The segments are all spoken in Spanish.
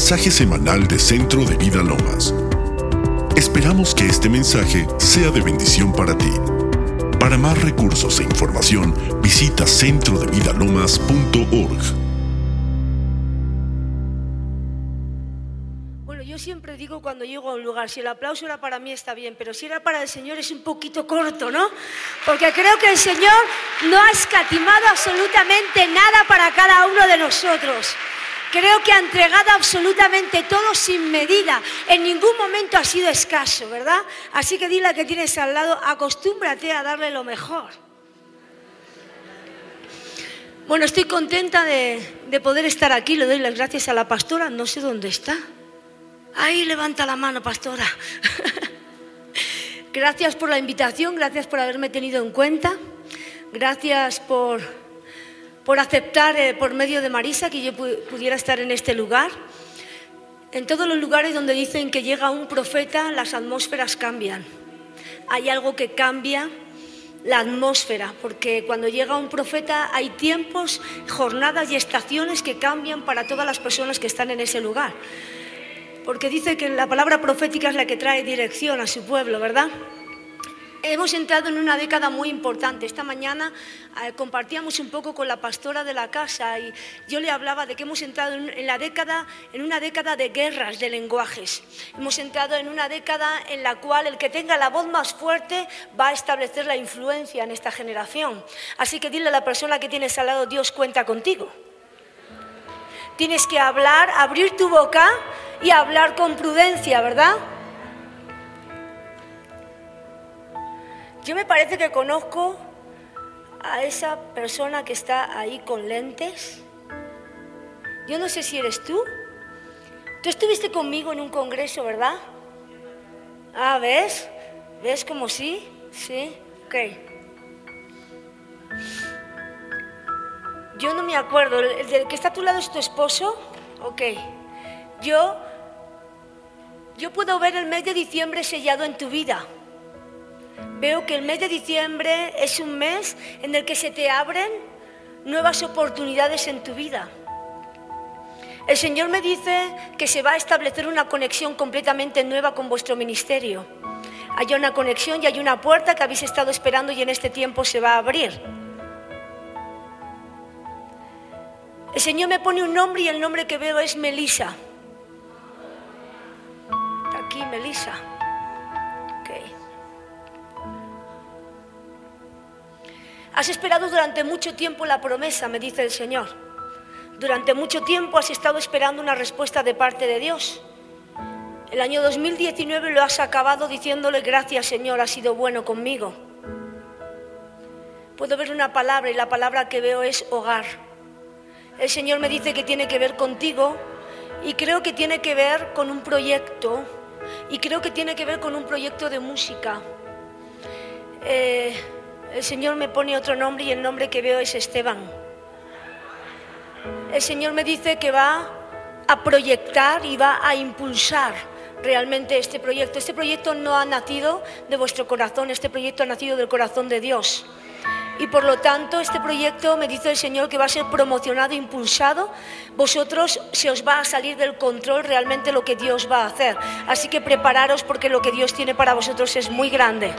mensaje semanal de Centro de Vida Lomas. Esperamos que este mensaje sea de bendición para ti. Para más recursos e información, visita centrodevidalomas.org. Bueno, yo siempre digo cuando llego a un lugar, si el aplauso era para mí está bien, pero si era para el Señor es un poquito corto, ¿no? Porque creo que el Señor no ha escatimado absolutamente nada para cada uno de nosotros. Creo que ha entregado absolutamente todo sin medida. En ningún momento ha sido escaso, ¿verdad? Así que dile a que tienes al lado, acostúmbrate a darle lo mejor. Bueno, estoy contenta de, de poder estar aquí. Le doy las gracias a la pastora. No sé dónde está. Ahí levanta la mano, pastora. gracias por la invitación, gracias por haberme tenido en cuenta. Gracias por por aceptar eh, por medio de Marisa que yo pudiera estar en este lugar. En todos los lugares donde dicen que llega un profeta, las atmósferas cambian. Hay algo que cambia la atmósfera, porque cuando llega un profeta hay tiempos, jornadas y estaciones que cambian para todas las personas que están en ese lugar. Porque dice que la palabra profética es la que trae dirección a su pueblo, ¿verdad? Hemos entrado en una década muy importante. Esta mañana eh, compartíamos un poco con la pastora de la casa y yo le hablaba de que hemos entrado en, la década, en una década de guerras de lenguajes. Hemos entrado en una década en la cual el que tenga la voz más fuerte va a establecer la influencia en esta generación. Así que dile a la persona que tienes al lado, Dios cuenta contigo. Tienes que hablar, abrir tu boca y hablar con prudencia, ¿verdad? Yo me parece que conozco a esa persona que está ahí con lentes. Yo no sé si eres tú. Tú estuviste conmigo en un congreso, ¿verdad? Ah, ¿ves? ¿Ves como sí? Sí, ok. Yo no me acuerdo. ¿El que está a tu lado es tu esposo? Ok. Yo, yo puedo ver el mes de diciembre sellado en tu vida veo que el mes de diciembre es un mes en el que se te abren nuevas oportunidades en tu vida. El Señor me dice que se va a establecer una conexión completamente nueva con vuestro ministerio. Hay una conexión y hay una puerta que habéis estado esperando y en este tiempo se va a abrir. El Señor me pone un nombre y el nombre que veo es Melisa. Aquí, Melisa. Has esperado durante mucho tiempo la promesa, me dice el Señor. Durante mucho tiempo has estado esperando una respuesta de parte de Dios. El año 2019 lo has acabado diciéndole gracias Señor, has sido bueno conmigo. Puedo ver una palabra y la palabra que veo es hogar. El Señor me dice que tiene que ver contigo y creo que tiene que ver con un proyecto y creo que tiene que ver con un proyecto de música. Eh, el Señor me pone otro nombre y el nombre que veo es Esteban. El Señor me dice que va a proyectar y va a impulsar realmente este proyecto. Este proyecto no ha nacido de vuestro corazón, este proyecto ha nacido del corazón de Dios. Y por lo tanto, este proyecto me dice el Señor que va a ser promocionado, impulsado. Vosotros se os va a salir del control realmente lo que Dios va a hacer. Así que prepararos porque lo que Dios tiene para vosotros es muy grande.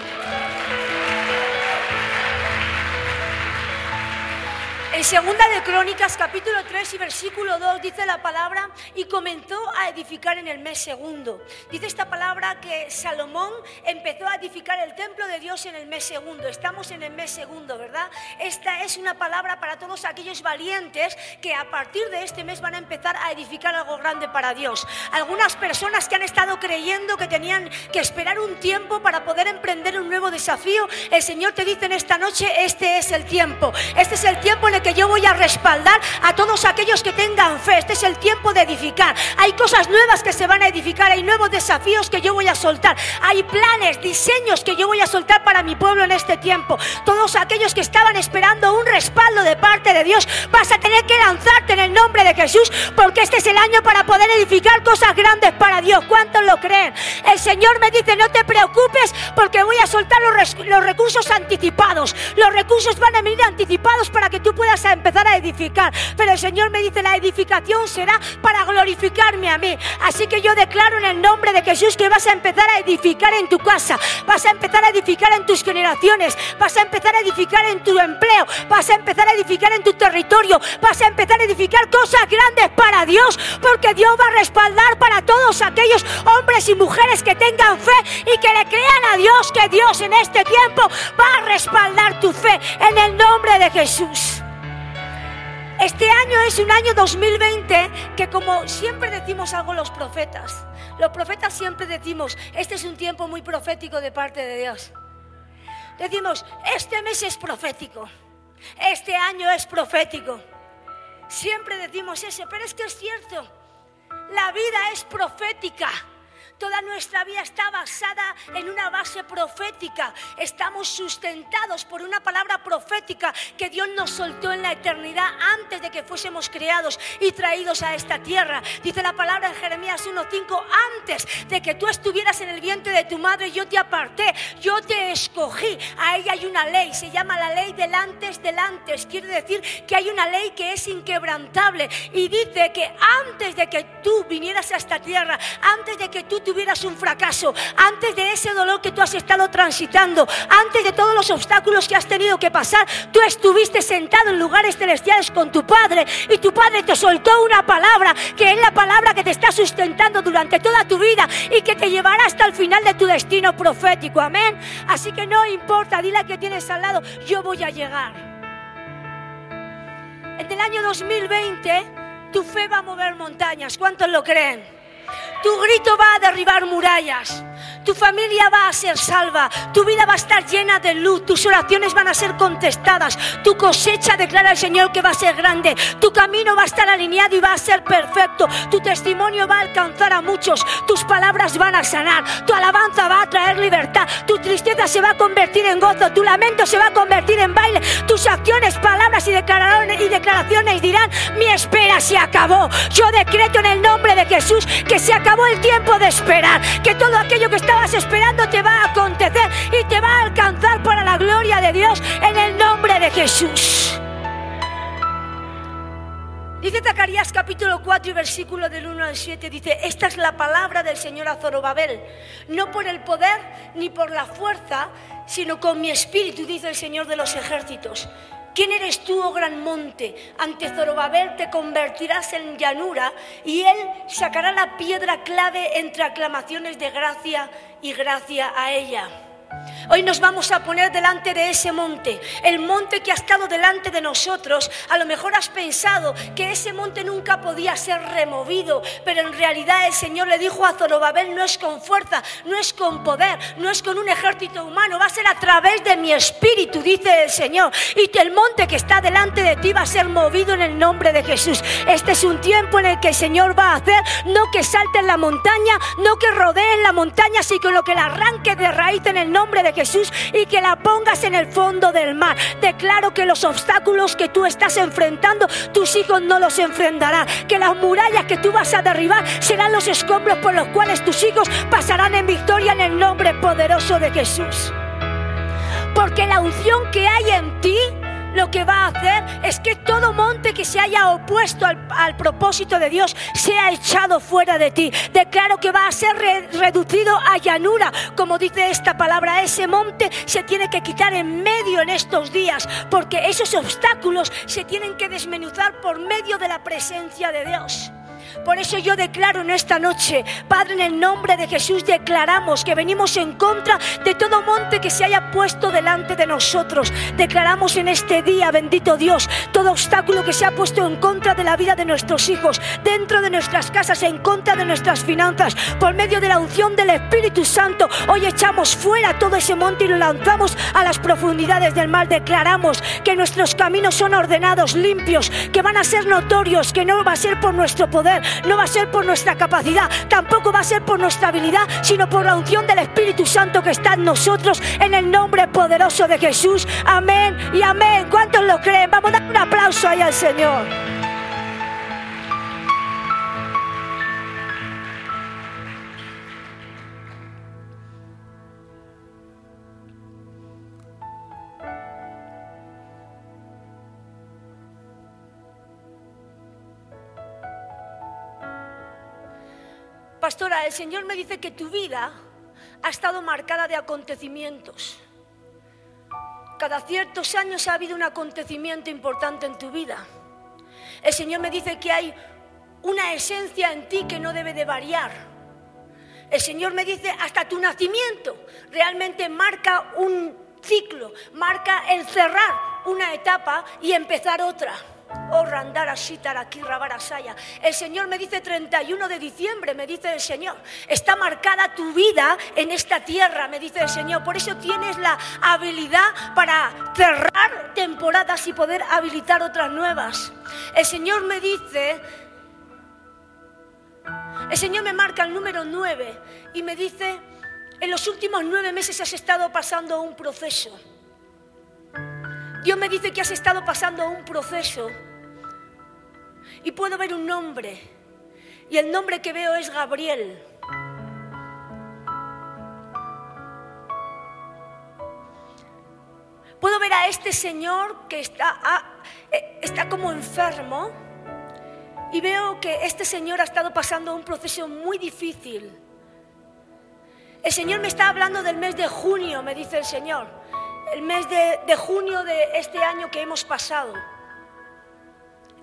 En segunda de Crónicas, capítulo 3 y versículo 2, dice la palabra, y comenzó a edificar en el mes segundo. Dice esta palabra que Salomón empezó a edificar el templo de Dios en el mes segundo. Estamos en el mes segundo, ¿verdad? Esta es una palabra para todos aquellos valientes que a partir de este mes van a empezar a edificar algo grande para Dios. Algunas personas que han estado creyendo que tenían que esperar un tiempo para poder emprender un nuevo desafío, el Señor te dice en esta noche, este es el tiempo. Este es el tiempo en el que yo voy a respaldar a todos aquellos que tengan fe. Este es el tiempo de edificar. Hay cosas nuevas que se van a edificar, hay nuevos desafíos que yo voy a soltar. Hay planes, diseños que yo voy a soltar para mi pueblo en este tiempo. Todos aquellos que estaban esperando un respaldo de parte de Dios, vas a tener que lanzarte en el nombre de Jesús porque este es el año para poder edificar cosas grandes para Dios. ¿Cuántos lo creen? El Señor me dice, no te preocupes porque voy a soltar los, recursos anticipados. Los recursos van a venir anticipados para que tú puedas vas a empezar a edificar. Pero el Señor me dice, la edificación será para glorificarme a mí. Así que yo declaro en el nombre de Jesús que vas a empezar a edificar en tu casa, vas a empezar a edificar en tus generaciones, vas a empezar a edificar en tu empleo, vas a empezar a edificar en tu territorio, vas a empezar a edificar cosas grandes para Dios, porque Dios va a respaldar para todos aquellos hombres y mujeres que tengan fe y que le crean a Dios que Dios en este tiempo va a respaldar tu fe en el nombre de Jesús. Este año es un año 2020 que como siempre decimos algo los profetas, los profetas siempre decimos, este es un tiempo muy profético de parte de Dios. Decimos, este mes es profético, este año es profético. Siempre decimos eso, pero es que es cierto, la vida es profética. Toda nuestra vida está basada en una base profética. Estamos sustentados por una palabra profética que Dios nos soltó en la eternidad antes de que fuésemos creados y traídos a esta tierra. Dice la palabra en Jeremías 1.5, antes de que tú estuvieras en el vientre de tu madre, yo te aparté, yo te escogí. A ella hay una ley, se llama la ley del antes del antes. Quiere decir que hay una ley que es inquebrantable y dice que antes de que tú vinieras a esta tierra, antes de que tú tuvieras un fracaso, antes de ese dolor que tú has estado transitando, antes de todos los obstáculos que has tenido que pasar, tú estuviste sentado en lugares celestiales con tu Padre y tu Padre te soltó una palabra que es la palabra que te está sustentando durante toda tu vida y que te llevará hasta el final de tu destino profético. Amén. Así que no importa, dile a que tienes al lado, yo voy a llegar. En el año 2020 tu fe va a mover montañas. ¿Cuántos lo creen? Tu grito va a derribar murallas. Tu familia va a ser salva. Tu vida va a estar llena de luz. Tus oraciones van a ser contestadas. Tu cosecha declara el Señor que va a ser grande. Tu camino va a estar alineado y va a ser perfecto. Tu testimonio va a alcanzar a muchos. Tus palabras van a sanar. Tu alabanza va a traer libertad. Tu tristeza se va a convertir en gozo. Tu lamento se va a convertir en baile. Tus acciones, palabras y declaraciones dirán, mi espera se acabó. Yo decreto en el nombre de Jesús que se acabó el tiempo de esperar. Que todo aquello que estabas esperando te va a acontecer y te va a alcanzar para la gloria de Dios en el nombre de Jesús. Dice Zacarías capítulo 4 y versículo del 1 al 7, dice, esta es la palabra del Señor a Zorobabel, no por el poder ni por la fuerza, sino con mi espíritu, dice el Señor de los ejércitos. ¿Quién eres tú, oh gran monte? Ante Zorobabel te convertirás en llanura y él sacará la piedra clave entre aclamaciones de gracia y gracia a ella. Hoy nos vamos a poner delante de ese monte, el monte que ha estado delante de nosotros. A lo mejor has pensado que ese monte nunca podía ser removido, pero en realidad el Señor le dijo a Zorobabel, no es con fuerza, no es con poder, no es con un ejército humano, va a ser a través de mi espíritu, dice el Señor. Y que el monte que está delante de ti va a ser movido en el nombre de Jesús. Este es un tiempo en el que el Señor va a hacer, no que salte en la montaña, no que rodee en la montaña, sino que la arranque de raíz en el nombre de Jesús y que la pongas en el fondo del mar. Declaro que los obstáculos que tú estás enfrentando, tus hijos no los enfrentarán. Que las murallas que tú vas a derribar serán los escombros por los cuales tus hijos pasarán en victoria en el nombre poderoso de Jesús. Porque la unción que hay en ti lo que va a hacer es que todo monte que se haya opuesto al, propósito de Dios sea echado fuera de ti. Declaro que va a ser reducido a llanura, como dice esta palabra. Ese monte se tiene que quitar en medio en estos días, porque esos obstáculos se tienen que desmenuzar por medio de la presencia de Dios. Por eso yo declaro en esta noche, Padre, en el nombre de Jesús declaramos que venimos en contra de todo monte que se haya puesto delante de nosotros. Declaramos en este día, bendito Dios, todo obstáculo que se ha puesto en contra de la vida de nuestros hijos, dentro de nuestras casas, en contra de nuestras finanzas, por medio de la unción del Espíritu Santo. Hoy echamos fuera todo ese monte y lo lanzamos a las profundidades del mar. Declaramos que nuestros caminos son ordenados, limpios, que van a ser notorios, que no va a ser por nuestro poder, no va a ser por nuestra capacidad, tampoco va a ser por nuestra habilidad, sino por la unción del Espíritu Santo que está en nosotros, en el nombre poderoso de Jesús. Amén y amén. ¿Cuántos lo creen? Vamos a dar un aplauso ahí al Señor. El Señor me dice que tu vida ha estado marcada de acontecimientos. Cada ciertos años ha habido un acontecimiento importante en tu vida. El Señor me dice que hay una esencia en ti que no debe de variar. El Señor me dice, hasta tu nacimiento realmente marca un ciclo, marca el cerrar una etapa y empezar otra. Oh, el Señor me dice 31 de diciembre, me dice el Señor. Está marcada tu vida en esta tierra, me dice el Señor. Por eso tienes la habilidad para cerrar temporadas y poder habilitar otras nuevas. El Señor me dice, el Señor me marca el número 9 y me dice, en los últimos nueve meses has estado pasando un proceso. Dios me dice que has estado pasando un proceso y puedo ver un nombre y el nombre que veo es Gabriel. Puedo ver a este señor que está, eh, está como enfermo y veo que este señor ha estado pasando un proceso muy difícil. El Señor me está hablando del mes de junio, me dice el Señor el mes de, junio de este año que hemos pasado.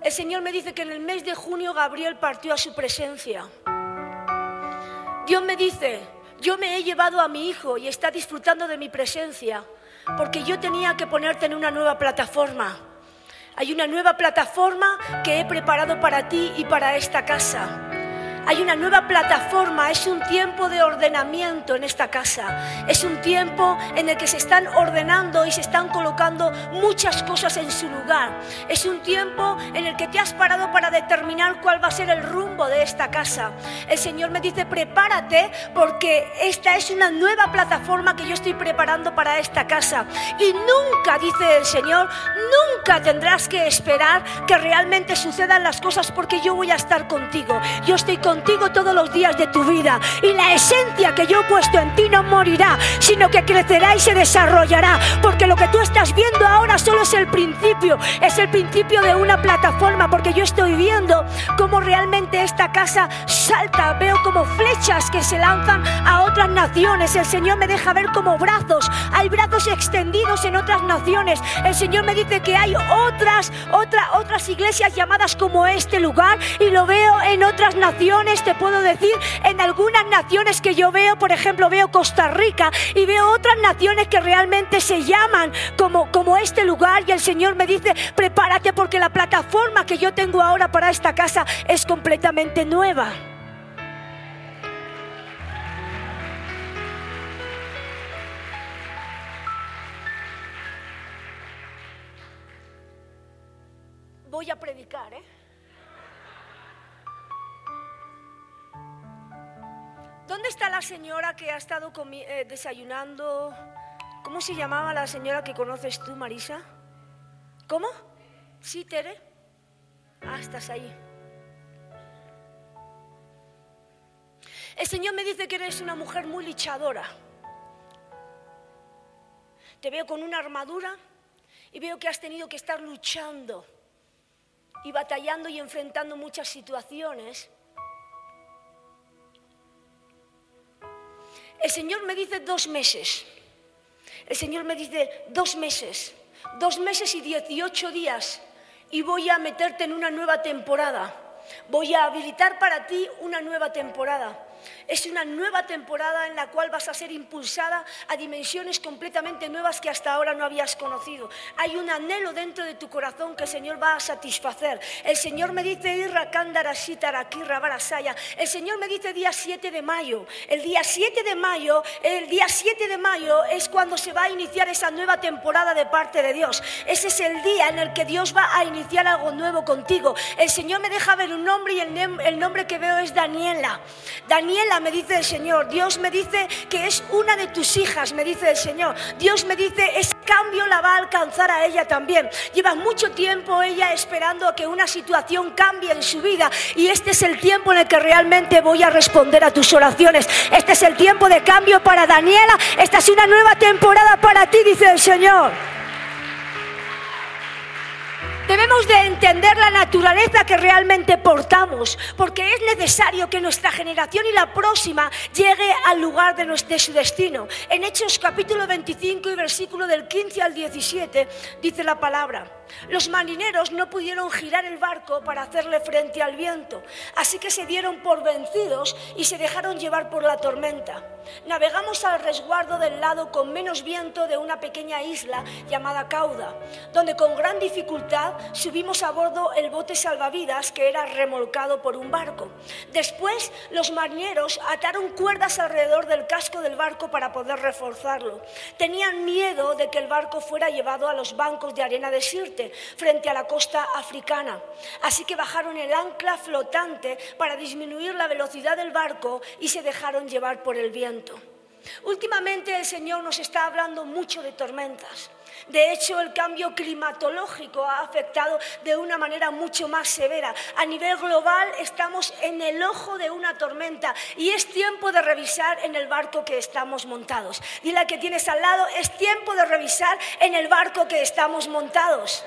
El Señor me dice que en el mes de junio Gabriel partió a su presencia. Dios me dice, yo me he llevado a mi hijo y está disfrutando de mi presencia, porque yo tenía que ponerte en una nueva plataforma. Hay una nueva plataforma que he preparado para ti y para esta casa. Hay una nueva plataforma, es un tiempo de ordenamiento en esta casa. Es un tiempo en el que se están ordenando y se están colocando muchas cosas en su lugar. Es un tiempo en el que te has parado para determinar cuál va a ser el rumbo de esta casa. El Señor me dice, prepárate porque esta es una nueva plataforma que yo estoy preparando para esta casa. Y nunca, dice el Señor, nunca tendrás que esperar que realmente sucedan las cosas porque yo voy a estar contigo. Yo estoy contigo contigo todos los días de tu vida. Y la esencia que yo he puesto en ti no morirá, sino que crecerá y se desarrollará. Porque lo que tú estás viendo ahora solo es el principio, es el principio de una plataforma, porque yo estoy viendo cómo realmente esta casa salta, veo como flechas que se lanzan a otras naciones. El Señor me deja ver como brazos, hay brazos extendidos en otras naciones. El Señor me dice que hay otras, otra, otras iglesias llamadas como este lugar y lo veo en otras naciones te puedo decir, en algunas naciones que yo veo, por ejemplo, veo Costa Rica y veo otras naciones que realmente se llaman como, como este lugar y el Señor me dice, prepárate porque la plataforma que yo tengo ahora para esta casa es completamente nueva. Voy a predicar, ¿eh? ¿Dónde está la señora que ha estado eh, desayunando? ¿Cómo se llamaba la señora que conoces tú, Marisa? ¿Cómo? ¿Sí, Tere? Ah, estás ahí. El Señor me dice que eres una mujer muy luchadora. Te veo con una armadura y veo que has tenido que estar luchando y batallando y enfrentando muchas situaciones El Señor me dice dos meses. El Señor me dice dos meses. Dos meses y dieciocho días. Y voy a meterte en una nueva temporada. Voy a habilitar para ti una nueva temporada. Es una nueva temporada en la cual vas a ser impulsada a dimensiones completamente nuevas que hasta ahora no habías conocido. Hay un anhelo dentro de tu corazón que el Señor va a satisfacer. El Señor me dice Irra El Señor me dice día 7 de mayo. El día 7 de mayo, el día 7 de mayo es cuando se va a iniciar esa nueva temporada de parte de Dios. Ese es el día en el que Dios va a iniciar algo nuevo contigo. El Señor me deja ver un nombre y el, nombre que veo es Daniela. Daniela me dice el Señor. Dios me dice que es una de tus hijas, me dice el Señor. Dios me dice, ese cambio la va a alcanzar a ella también. Lleva mucho tiempo ella esperando a que una situación cambie en su vida y este es el tiempo en el que realmente voy a responder a tus oraciones. Este es el tiempo de cambio para Daniela. Esta es una nueva temporada para ti, dice el Señor. Debemos de entender la naturaleza que realmente portamos, porque es necesario que nuestra generación y la próxima llegue al lugar de, de su destino. En Hechos capítulo 25 y versículo del 15 al 17 dice la palabra. Los marineros no pudieron girar el barco para hacerle frente al viento, así que se dieron por vencidos y se dejaron llevar por la tormenta. Navegamos al resguardo del lado con menos viento de una pequeña isla llamada Cauda, donde con gran dificultad subimos a bordo el bote salvavidas que era remolcado por un barco. Después los marineros ataron cuerdas alrededor del casco del barco para poder reforzarlo. Tenían miedo de que el barco fuera llevado a los bancos de arena de Frente a la costa africana. Así que bajaron el ancla flotante para disminuir la velocidad del barco y se dejaron llevar por el viento. Últimamente el Señor nos está hablando mucho de tormentas. De hecho, el cambio climatológico ha afectado de una manera mucho más severa. A nivel global estamos en el ojo de una tormenta y es tiempo de revisar en el barco que estamos montados. Dile que tienes al lado, es tiempo de revisar en el barco que estamos montados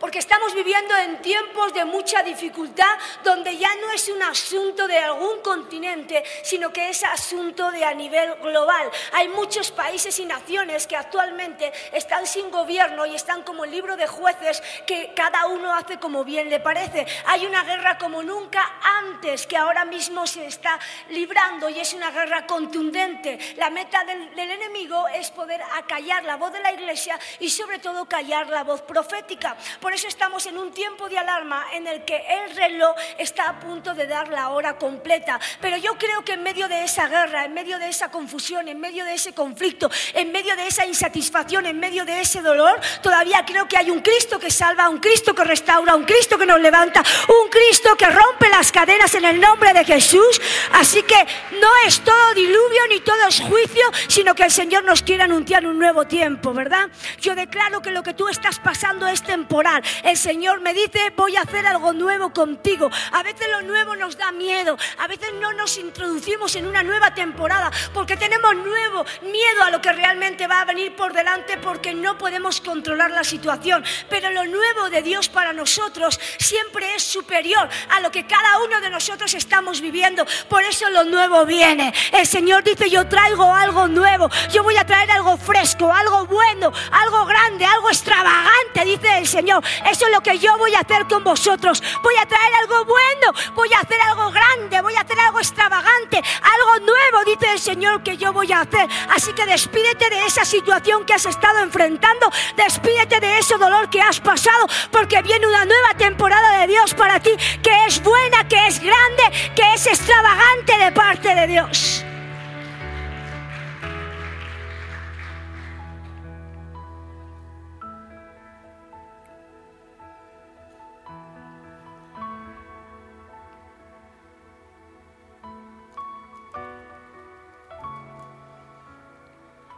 porque estamos viviendo en tiempos de mucha dificultad, donde ya no es un asunto de algún continente, sino que es asunto de a nivel global. Hay muchos países y naciones que actualmente están sin gobierno y están como el libro de jueces que cada uno hace como bien le parece. Hay una guerra como nunca antes que ahora mismo se está librando y es una guerra contundente. La meta del, del enemigo es poder acallar la voz de la iglesia y sobre todo callar la voz profética. Por eso estamos en un tiempo de alarma en el que el reloj está a punto de dar la hora completa. Pero yo creo que en medio de esa guerra, en medio de esa confusión, en medio de ese conflicto, en medio de esa insatisfacción, en medio de ese dolor, todavía creo que hay un Cristo que salva, un Cristo que restaura, un Cristo que nos levanta, un Cristo que rompe las cadenas en el nombre de Jesús. Así que no es todo diluvio ni todo es juicio, sino que el Señor nos quiere anunciar un nuevo tiempo, ¿verdad? Yo declaro que lo que tú estás pasando es temporal el Señor me dice, voy a hacer algo nuevo contigo. A veces lo nuevo nos da miedo. A veces no nos introducimos en una nueva temporada porque tenemos nuevo miedo a lo que realmente va a venir por delante porque no podemos controlar la situación. Pero lo nuevo de Dios para nosotros siempre es superior a lo que cada uno de nosotros estamos viviendo. Por eso lo nuevo viene. El Señor dice, yo traigo algo nuevo. Yo voy a traer algo fresco, algo bueno, algo grande, algo extravagante, dice el Señor. Eso es lo que yo voy a hacer con vosotros. Voy a traer algo bueno, voy a hacer algo grande, voy a hacer algo extravagante, algo nuevo, dice el Señor que yo voy a hacer. Así que despídete de esa situación que has estado enfrentando, despídete de ese dolor que has pasado, porque viene una nueva temporada de Dios para ti, que es buena, que es grande, que es extravagante de parte de Dios.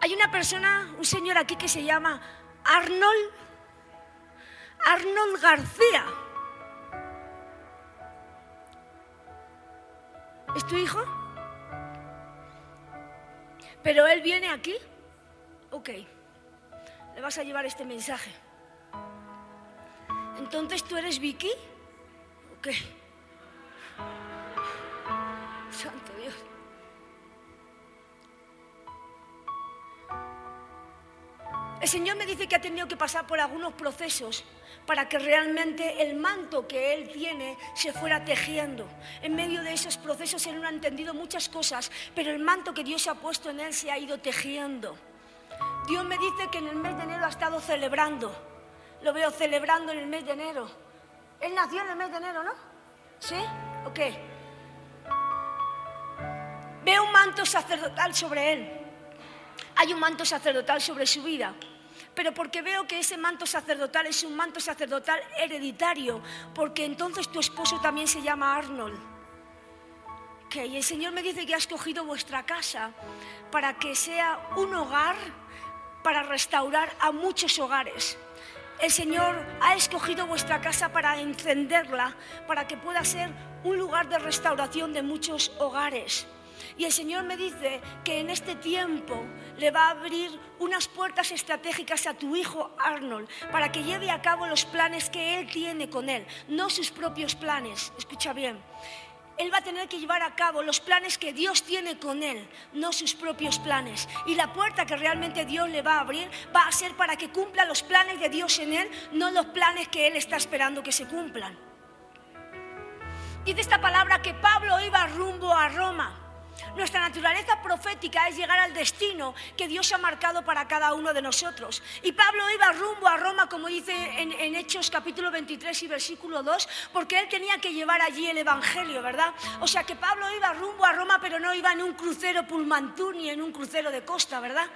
Hay una persona, un señor aquí que se llama Arnold, Arnold García. ¿Es tu hijo? Pero él viene aquí. Ok. Le vas a llevar este mensaje. Entonces tú eres Vicky. Ok. Santo Dios. El Señor me dice que ha tenido que pasar por algunos procesos para que realmente el manto que Él tiene se fuera tejiendo. En medio de esos procesos Él no ha entendido muchas cosas, pero el manto que Dios ha puesto en Él se ha ido tejiendo. Dios me dice que en el mes de enero ha estado celebrando. Lo veo celebrando en el mes de enero. Él nació en el mes de enero, ¿no? ¿Sí? Ok. Veo un manto sacerdotal sobre Él hay un manto sacerdotal sobre su vida. Pero porque veo que ese manto sacerdotal es un manto sacerdotal hereditario, porque entonces tu esposo también se llama Arnold. Y el Señor me dice que ha escogido vuestra casa para que sea un hogar para restaurar a muchos hogares. El Señor ha escogido vuestra casa para encenderla, para que pueda ser un lugar de restauración de muchos hogares. Y el Señor me dice que en este tiempo le va a abrir unas puertas estratégicas a tu hijo Arnold para que lleve a cabo los planes que él tiene con él, no sus propios planes. Escucha bien. Él va a tener que llevar a cabo los planes que Dios tiene con él, no sus propios planes. Y la puerta que realmente Dios le va a abrir va a ser para que cumpla los planes de Dios en él, no los planes que él está esperando que se cumplan. Dice esta palabra que Pablo iba rumbo a Roma. Nuestra naturaleza profética es llegar al destino que Dios ha marcado para cada uno de nosotros. Y Pablo iba rumbo a Roma, como dice en, Hechos capítulo 23 y versículo 2, porque él tenía que llevar allí el Evangelio, ¿verdad? O sea que Pablo iba rumbo a Roma, pero no iba en un crucero Pullmantur ni en un crucero de costa, ¿verdad?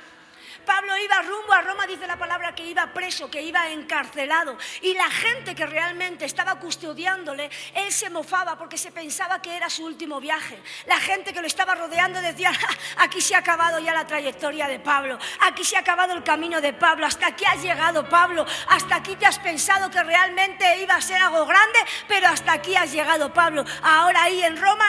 Pablo iba rumbo a Roma, dice la palabra, que iba preso, que iba encarcelado. Y la gente que realmente estaba custodiándole, él se mofaba porque se pensaba que era su último viaje. La gente que lo estaba rodeando decía, aquí se ha acabado ya la trayectoria de Pablo, aquí se ha acabado el camino de Pablo, hasta aquí has llegado Pablo, hasta aquí te has pensado que realmente iba a ser algo grande, pero hasta aquí has llegado Pablo. Ahora ahí en Roma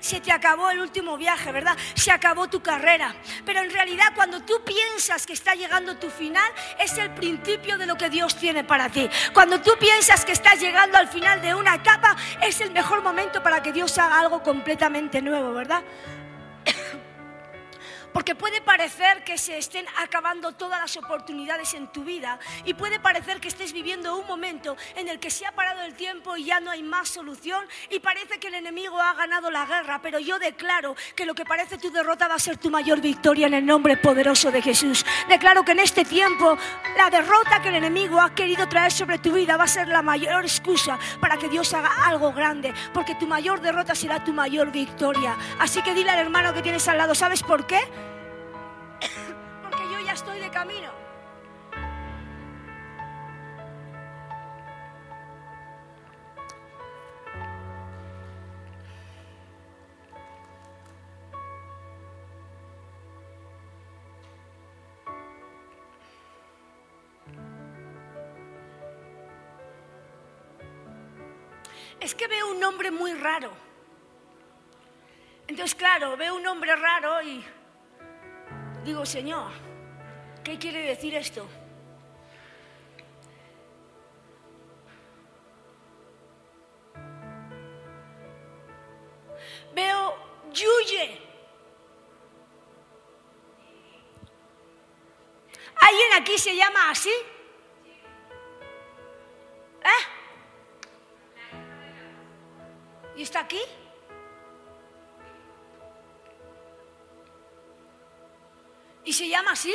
se te acabó el último viaje, ¿verdad? Se acabó tu carrera. Pero en realidad cuando tú piensas que está llegando tu final, es el principio de lo que Dios tiene para ti. Cuando tú piensas que estás llegando al final de una etapa, es el mejor momento para que Dios haga algo completamente nuevo, ¿verdad? Porque puede parecer que se estén acabando todas las oportunidades en tu vida y puede parecer que estés viviendo un momento en el que se ha parado el tiempo y ya no hay más solución y parece que el enemigo ha ganado la guerra, pero yo declaro que lo que parece tu derrota va a ser tu mayor victoria en el nombre poderoso de Jesús. Declaro que en este tiempo la derrota que el enemigo ha querido traer sobre tu vida va a ser la mayor excusa para que Dios haga algo grande, porque tu mayor derrota será tu mayor victoria. Así que dile al hermano que tienes al lado, ¿sabes por qué? Veo un nombre raro y Digo, Señor, ¿qué quiere decir esto? Veo Yuye. ¿Alguien aquí se llama así? Se llama así?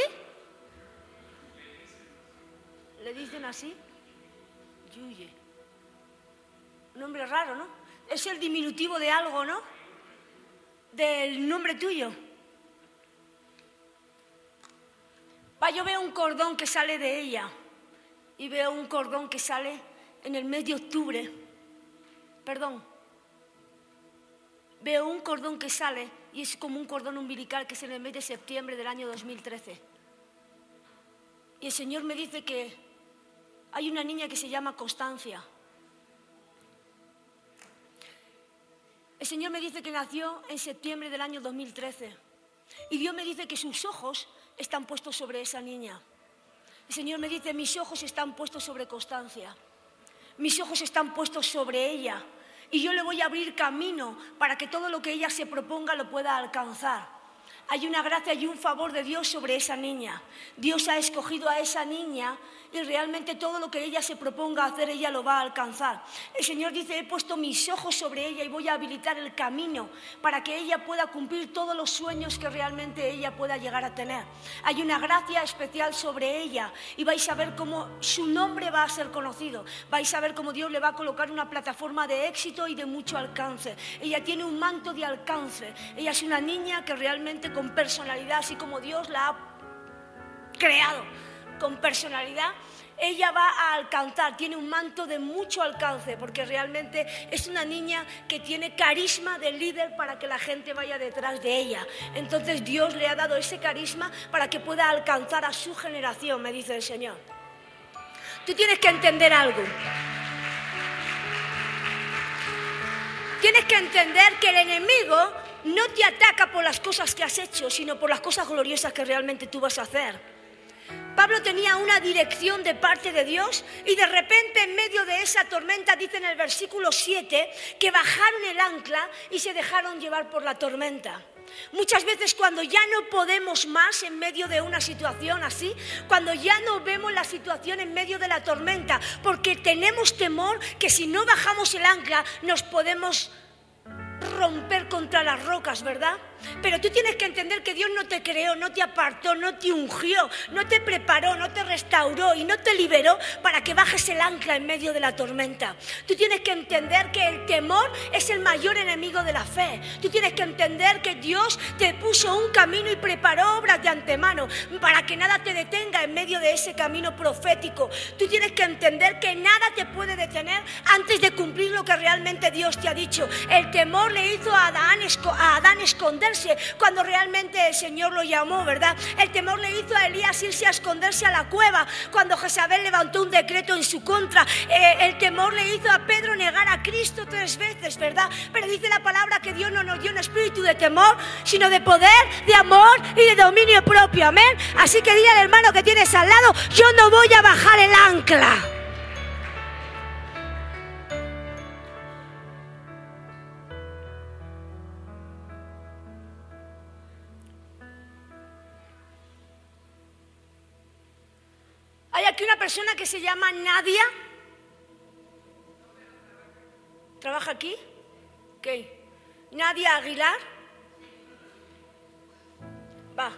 ¿Le dicen así? Yuye. Un nombre raro, ¿no? Es el diminutivo de algo, ¿no? Del nombre tuyo. Va, yo veo un cordón que sale de ella y veo un cordón que sale en el mes de octubre. Perdón. Veo un cordón que sale y es como un cordón umbilical que es en el mes de septiembre del año 2013. Y el Señor me dice que hay una niña que se llama Constancia. El Señor me dice que nació en septiembre del año 2013. Y Dios me dice que sus ojos están puestos sobre esa niña. El Señor me dice, mis ojos están puestos sobre Constancia. Mis ojos están puestos sobre ella y yo le voy a abrir camino para que todo lo que ella se proponga lo pueda alcanzar. Hay una gracia y un favor de Dios sobre esa niña. Dios ha escogido a esa niña y realmente todo lo que ella se proponga hacer, ella lo va a alcanzar. El Señor dice, he puesto mis ojos sobre ella y voy a habilitar el camino para que ella pueda cumplir todos los sueños que realmente ella pueda llegar a tener. Hay una gracia especial sobre ella y vais a ver cómo su nombre va a ser conocido. Vais a ver cómo Dios le va a colocar una plataforma de éxito y de mucho alcance. Ella tiene un manto de alcance. Ella es una niña que realmente con personalidad, así como Dios la ha creado con personalidad, ella va a alcanzar, tiene un manto de mucho alcance, porque realmente es una niña que tiene carisma de líder para que la gente vaya detrás de ella. Entonces Dios le ha dado ese carisma para que pueda alcanzar a su generación, me dice el Señor. Tú tienes que entender algo. Tienes que entender que el enemigo no te ataca por las cosas que has hecho, sino por las cosas gloriosas que realmente tú vas a hacer. Pablo tenía una dirección de parte de Dios y de repente en medio de esa tormenta dice en el versículo 7 que bajaron el ancla y se dejaron llevar por la tormenta. Muchas veces cuando ya no podemos más en medio de una situación así, cuando ya no vemos la situación en medio de la tormenta, porque tenemos temor que si no bajamos el ancla nos podemos romper contra las rocas, ¿verdad? Pero tú tienes que entender que Dios no te creó, no te apartó, no te ungió, no te preparó, no te restauró y no te liberó para que bajes el ancla en medio de la tormenta. Tú tienes que entender que el temor es el mayor enemigo de la fe. Tú tienes que entender que Dios te puso un camino y preparó obras de antemano para que nada te detenga en medio de ese camino profético. Tú tienes que entender que nada te puede detener antes de cumplir lo que realmente Dios te ha dicho. El temor le hizo a Adán, a Adán esconderse cuando realmente el Señor lo llamó, ¿verdad? El temor le hizo a Elías irse a esconderse a la cueva cuando Jezabel levantó un decreto en su contra. Eh, el temor le hizo a Pedro negar a Cristo tres veces, ¿verdad? Pero dice la palabra que Dios no nos dio un espíritu de temor, sino de poder, de amor y de dominio propio. Amén. Así que dile al hermano que tienes al lado, yo no voy a bajar el ancla. Persona que se llama Nadia. ¿Trabaja aquí? ¿Qué? Nadia Aguilar. Va.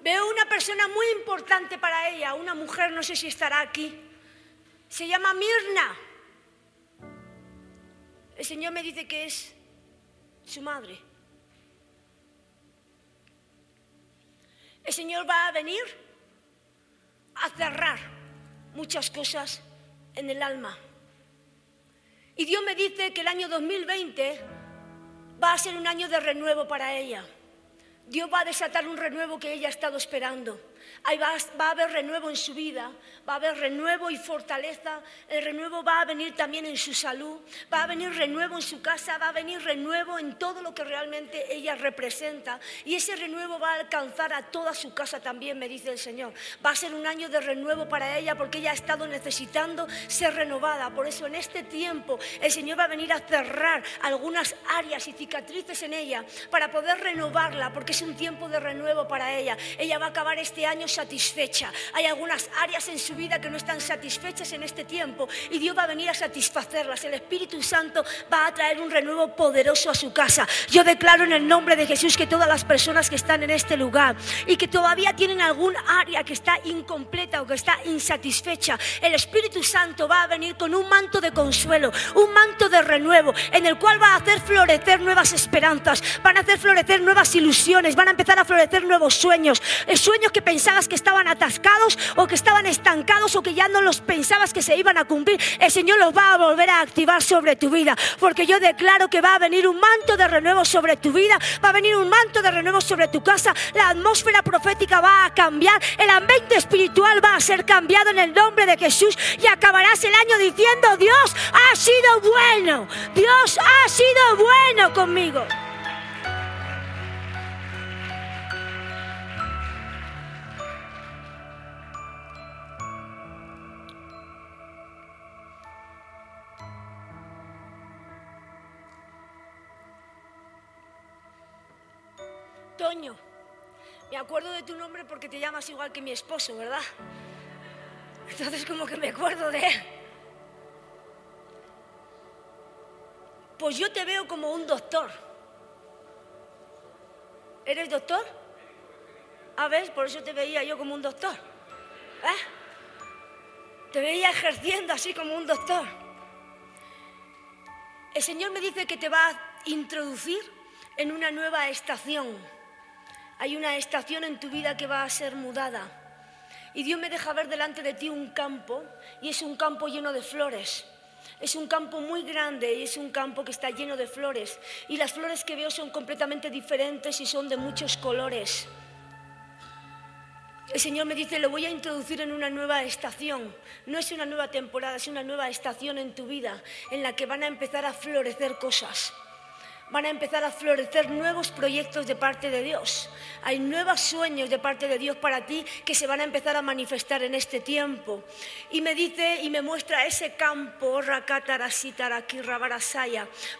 Veo una persona muy importante para ella, una mujer, no sé si estará aquí. Se llama Mirna. El Señor me dice que es su madre. El Señor va a venir a cerrar muchas cosas en el alma. Y Dios me dice que el año 2020 va a ser un año de renuevo para ella. Dios va a desatar un renuevo que ella ha estado esperando. Ahí va, a haber renuevo en su vida, va a haber renuevo y fortaleza. El renuevo va a venir también en su salud, va a venir renuevo en su casa, va a venir renuevo en todo lo que realmente ella representa. Y ese renuevo va a alcanzar a toda su casa también, me dice el Señor. Va a ser un año de renuevo para ella porque ella ha estado necesitando ser renovada. Por eso en este tiempo el Señor va a venir a cerrar algunas áreas y cicatrices en ella para poder renovarla, porque es un tiempo de renuevo para ella. Ella va a acabar este año satisfecha. Hay algunas áreas en su vida que no están satisfechas en este tiempo y Dios va a venir a satisfacerlas. El Espíritu Santo va a traer un renuevo poderoso a su casa. Yo declaro en el nombre de Jesús que todas las personas que están en este lugar y que todavía tienen algún área que está incompleta o que está insatisfecha, el Espíritu Santo va a venir con un manto de consuelo, un manto de renuevo en el cual va a hacer florecer nuevas esperanzas, van a hacer florecer nuevas ilusiones, van a empezar a florecer nuevos sueños, sueños que que estaban atascados o que estaban estancados o que ya no los pensabas que se iban a cumplir, el Señor los va a volver a activar sobre tu vida. Porque yo declaro que va a venir un manto de renuevo sobre tu vida, va a venir un manto de renuevo sobre tu casa, la atmósfera profética va a cambiar, el ambiente espiritual va a ser cambiado en el nombre de Jesús y acabarás el año diciendo, Dios ha sido bueno, Dios ha sido bueno conmigo. Toño, me acuerdo de tu nombre porque te llamas igual que mi esposo, ¿verdad? Entonces como que me acuerdo de él. Pues yo te veo como un doctor. ¿Eres doctor? A ver, por eso te veía yo como un doctor. ¿Eh? Te veía ejerciendo así como un doctor. El Señor me dice que te va a introducir en una nueva estación hay una estación en tu vida que va a ser mudada. Y Dios me deja ver delante de ti un campo y es un campo lleno de flores. Es un campo muy grande y es un campo que está lleno de flores. Y las flores que veo son completamente diferentes y son de muchos colores. El Señor me dice, lo voy a introducir en una nueva estación. No es una nueva temporada, es una nueva estación en tu vida en la que van a empezar a florecer cosas van a empezar a florecer nuevos proyectos de parte de Dios. Hay nuevos sueños de parte de Dios para ti que se van a empezar a manifestar en este tiempo. Y me dice y me muestra ese campo,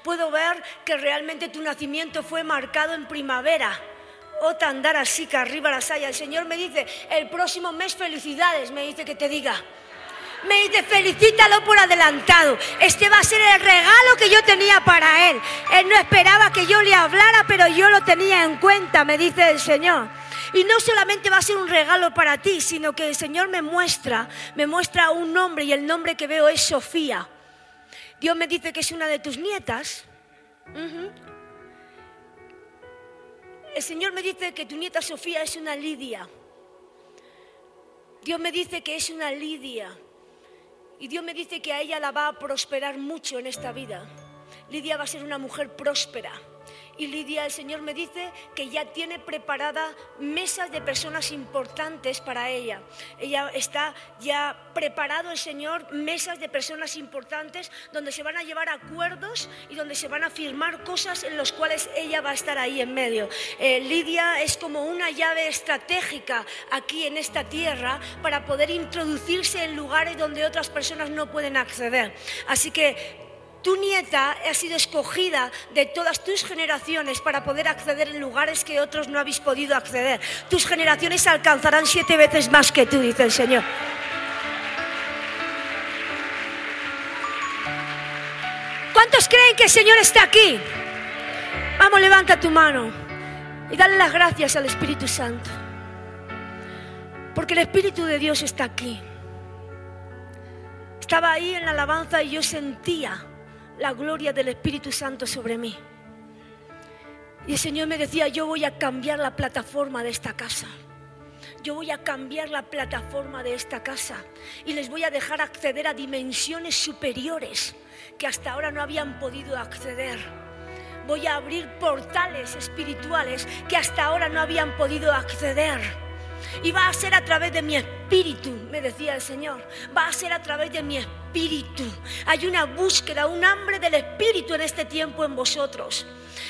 Puedo ver que realmente tu nacimiento fue marcado en primavera. Otandara arriba la saya. El Señor me dice, el próximo mes felicidades, me dice que te diga me dice, felicítalo por adelantado. Este va a ser el regalo que yo tenía para él. Él no esperaba que yo le hablara, pero yo lo tenía en cuenta, me dice el Señor. Y no solamente va a ser un regalo para ti, sino que el Señor me muestra, me muestra un nombre y el nombre que veo es Sofía. Dios me dice que es una de tus nietas. El Señor me dice que tu nieta Sofía es una Lidia. Dios me dice que es una Lidia. Y Dios me dice que a ella la va a prosperar mucho en esta vida. Lidia va a ser una mujer próspera. Y Lidia, el Señor me dice que ya tiene preparada mesas de personas importantes para ella. Ella está ya preparado el Señor mesas de personas importantes donde se van a llevar acuerdos y donde se van a firmar cosas en las cuales ella va a estar ahí en medio. Eh, Lidia es como una llave estratégica aquí en esta tierra para poder introducirse en lugares donde otras personas no pueden acceder. Así que tu nieta ha sido escogida de todas tus generaciones para poder acceder en lugares que otros no habéis podido acceder. Tus generaciones alcanzarán siete veces más que tú, dice el Señor. ¿Cuántos creen que el Señor está aquí? Vamos, levanta tu mano y dale las gracias al Espíritu Santo. Porque el Espíritu de Dios está aquí. Estaba ahí en la alabanza y yo sentía la gloria del Espíritu Santo sobre mí. Y el Señor me decía, yo voy a cambiar la plataforma de esta casa. Yo voy a cambiar la plataforma de esta casa y les voy a dejar acceder a dimensiones superiores que hasta ahora no habían podido acceder. Voy a abrir portales espirituales que hasta ahora no habían podido acceder. Y va a ser a través de mi espíritu, me decía el Señor. Va a ser a través de mi espíritu. Hay una búsqueda, un hambre del espíritu en este tiempo en vosotros.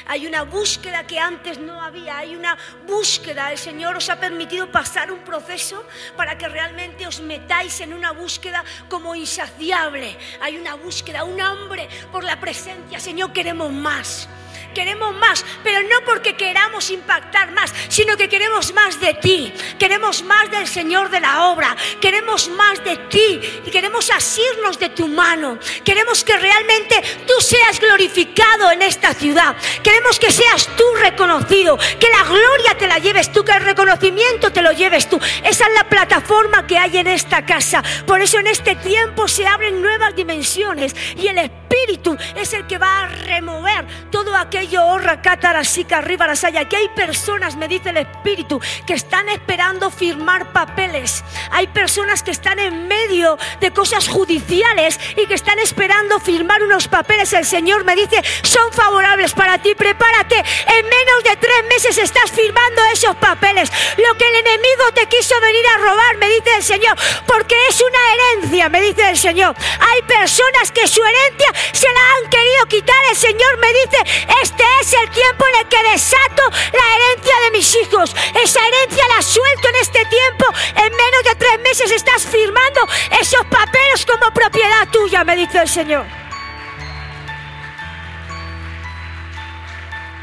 Hay una búsqueda que antes no había. Hay una búsqueda. El Señor os ha permitido pasar un proceso para que realmente os metáis en una búsqueda como insaciable. Hay una búsqueda, un hambre por la presencia. Señor, queremos más queremos más, pero no porque queramos impactar más, sino que queremos más de ti, queremos más del Señor de la obra, queremos más de ti y queremos asirnos de tu mano, queremos que realmente tú seas glorificado en esta ciudad, queremos que seas tú reconocido, que la gloria te la lleves tú, que el reconocimiento te lo lleves tú. Esa es la plataforma que hay en esta casa. Por eso en este tiempo se abren nuevas dimensiones y el Espíritu es el que va a remover todo aquello yo honra sica arriba la saya. Aquí hay personas, me dice el Espíritu, que están esperando firmar papeles. Hay personas que están en medio de cosas judiciales y que están esperando firmar unos papeles. El Señor me dice, son favorables para ti. Prepárate. En menos de tres meses estás firmando esos papeles. Lo que el enemigo te quiso venir a robar, me dice el Señor, porque es una herencia, me dice el Señor. Hay personas que su herencia se la han querido quitar. El Señor me dice, este es el tiempo en el que desato la herencia de mis hijos. Esa herencia la suelto en este tiempo. En menos de tres meses estás firmando esos papeles como propiedad tuya, me dice el Señor.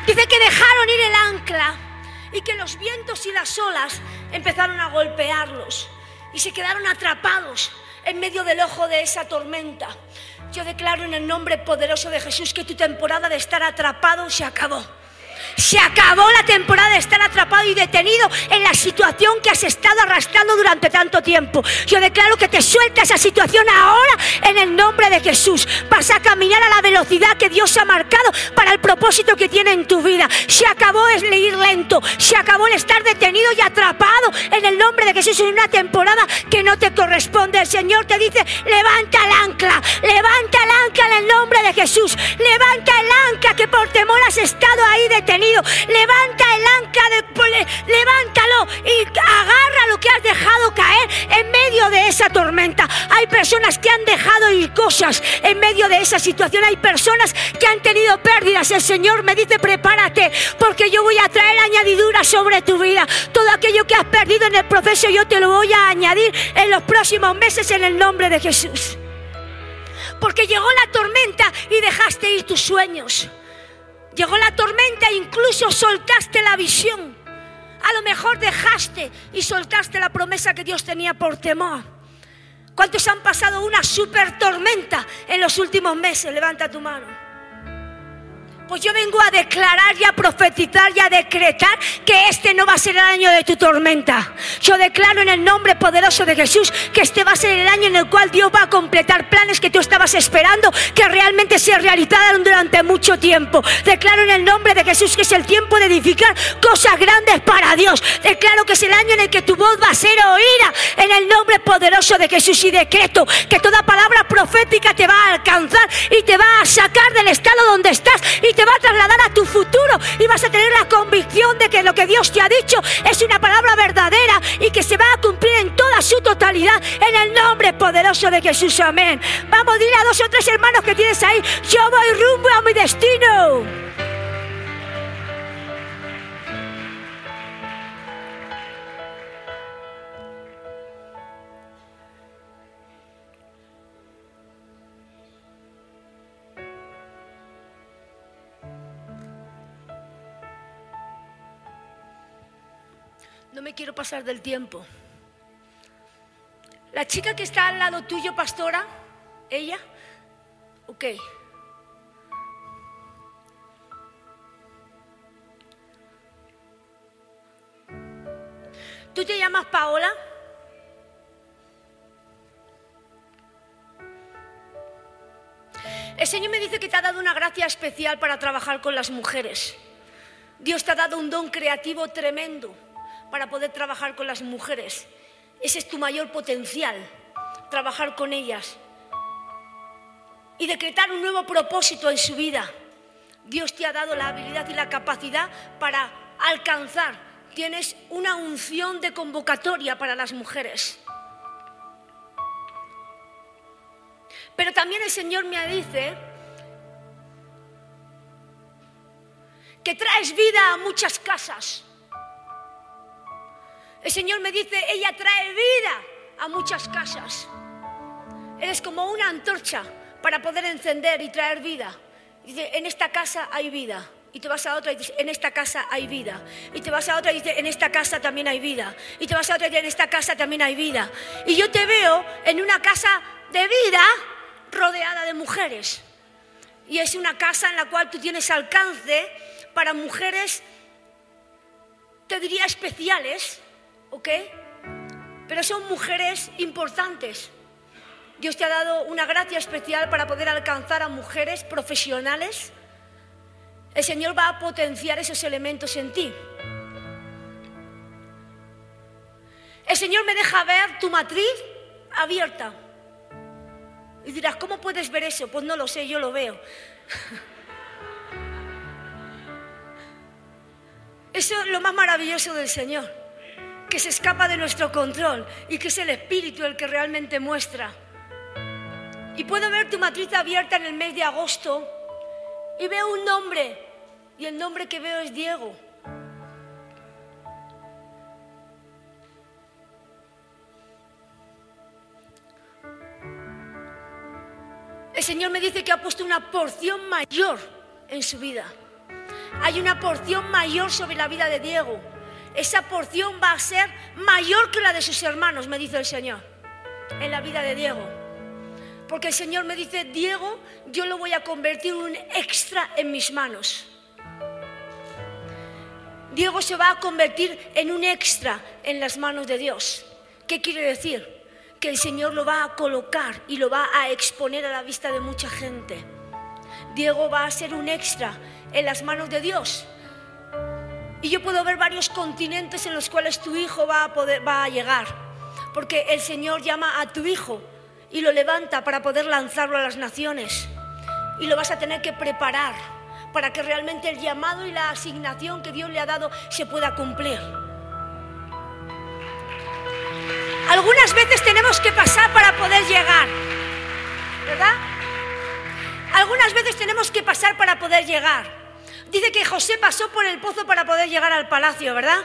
Dice que dejaron ir el ancla y que los vientos y las olas empezaron a golpearlos y se quedaron atrapados en medio del ojo de esa tormenta. Yo declaro en el nombre poderoso de Jesús que tu temporada de estar atrapado se acabó. Se acabó la temporada de estar atrapado y detenido en la situación que has estado arrastrando durante tanto tiempo. Yo declaro que te suelta esa situación ahora en el nombre de Jesús. Vas a caminar a la velocidad que Dios ha marcado para el propósito que tiene en tu vida. Se acabó el ir lento. Se acabó el estar detenido y atrapado en el nombre de Jesús en una temporada que no te corresponde. El Señor te dice, levanta el ancla, levanta el ancla en el nombre de Jesús. Levanta el ancla que por temor has estado ahí detenido Levanta el ancla, de, levántalo y agarra lo que has dejado caer en medio de esa tormenta. Hay personas que han dejado ir cosas en medio de esa situación. Hay personas que han tenido pérdidas. El Señor me dice, prepárate, porque yo voy a traer añadiduras sobre tu vida. Todo aquello que has perdido en el proceso, yo te lo voy a añadir en los próximos meses en el nombre de Jesús. Porque llegó la tormenta y dejaste ir tus sueños. Llegó la tormenta e incluso soltaste la visión. A lo mejor dejaste y soltaste la promesa que Dios tenía por temor. ¿Cuántos han pasado una super tormenta en los últimos meses? Levanta tu mano. Pues yo vengo a declarar y a profetizar y a decretar que este no va a ser el año de tu tormenta. Yo declaro en el nombre poderoso de Jesús que este va a ser el año en el cual Dios va a completar planes que tú estabas esperando que realmente se realizaran durante mucho tiempo. Declaro en el nombre de Jesús que es el tiempo de edificar cosas grandes para Dios. Declaro que es el año en el que tu voz va a ser oída en el nombre poderoso de Jesús y decreto que toda palabra profética te va a alcanzar y te va a sacar del estado donde estás y te va a trasladar a tu futuro y vas a tener la convicción de que lo que Dios te ha dicho es una palabra verdadera y que se va a cumplir en toda su totalidad en el nombre poderoso de Jesús. Amén. Vamos, dile a dos o tres hermanos que tienes ahí, yo voy rumbo a mi destino. Pasar del tiempo. La chica que está al lado tuyo, pastora, ella, ok. ¿Tú te llamas Paola? El Señor me dice que te ha dado una gracia especial para trabajar con las mujeres. Dios te ha dado un don creativo tremendo para poder trabajar con las mujeres. Ese es tu mayor potencial, trabajar con ellas y decretar un nuevo propósito en su vida. Dios te ha dado la habilidad y la capacidad para alcanzar. Tienes una unción de convocatoria para las mujeres. Pero también el Señor me dice que traes vida a muchas casas. El Señor me dice, ella trae vida a muchas casas. Eres como una antorcha para poder encender y traer vida. Dice, en esta casa hay vida. Y te vas a otra y dices, en esta casa hay vida. Y te vas a otra y dices, en esta casa también hay vida. Y te vas a otra y dices, en esta casa también hay vida. Y yo te veo en una casa de vida rodeada de mujeres. Y es una casa en la cual tú tienes alcance para mujeres, te diría especiales, ¿ok? Pero son mujeres importantes. Dios te ha dado una gracia especial para poder alcanzar a mujeres profesionales. El Señor va a potenciar esos elementos en ti. El Señor me deja ver tu matriz abierta. Y dirás, ¿cómo puedes ver eso? Pues no lo sé, yo lo veo. Eso es lo más maravilloso del Señor que se escapa de nuestro control y que es el Espíritu el que realmente muestra. Y puedo ver tu matriz abierta en el mes de agosto y veo un nombre y el nombre que veo es Diego. El Señor me dice que ha puesto una porción mayor en su vida. Hay una porción mayor sobre la vida de Diego esa porción va a ser mayor que la de sus hermanos, me dice el Señor, en la vida de Diego. Porque el Señor me dice, Diego, yo lo voy a convertir en un extra en mis manos. Diego se va a convertir en un extra en las manos de Dios. ¿Qué quiere decir? Que el Señor lo va a colocar y lo va a exponer a la vista de mucha gente. Diego va a ser un extra en las manos de Dios y yo puedo ver varios continentes en los cuales tu hijo va a, llegar. Porque el Señor llama a tu hijo y lo levanta para poder lanzarlo a las naciones. Y lo vas a tener que preparar para que realmente el llamado y la asignación que Dios le ha dado se pueda cumplir. Algunas veces tenemos que pasar para poder llegar. ¿Verdad? Algunas veces tenemos que pasar para poder llegar. Dice que José pasó por el pozo para poder llegar al palacio, ¿verdad?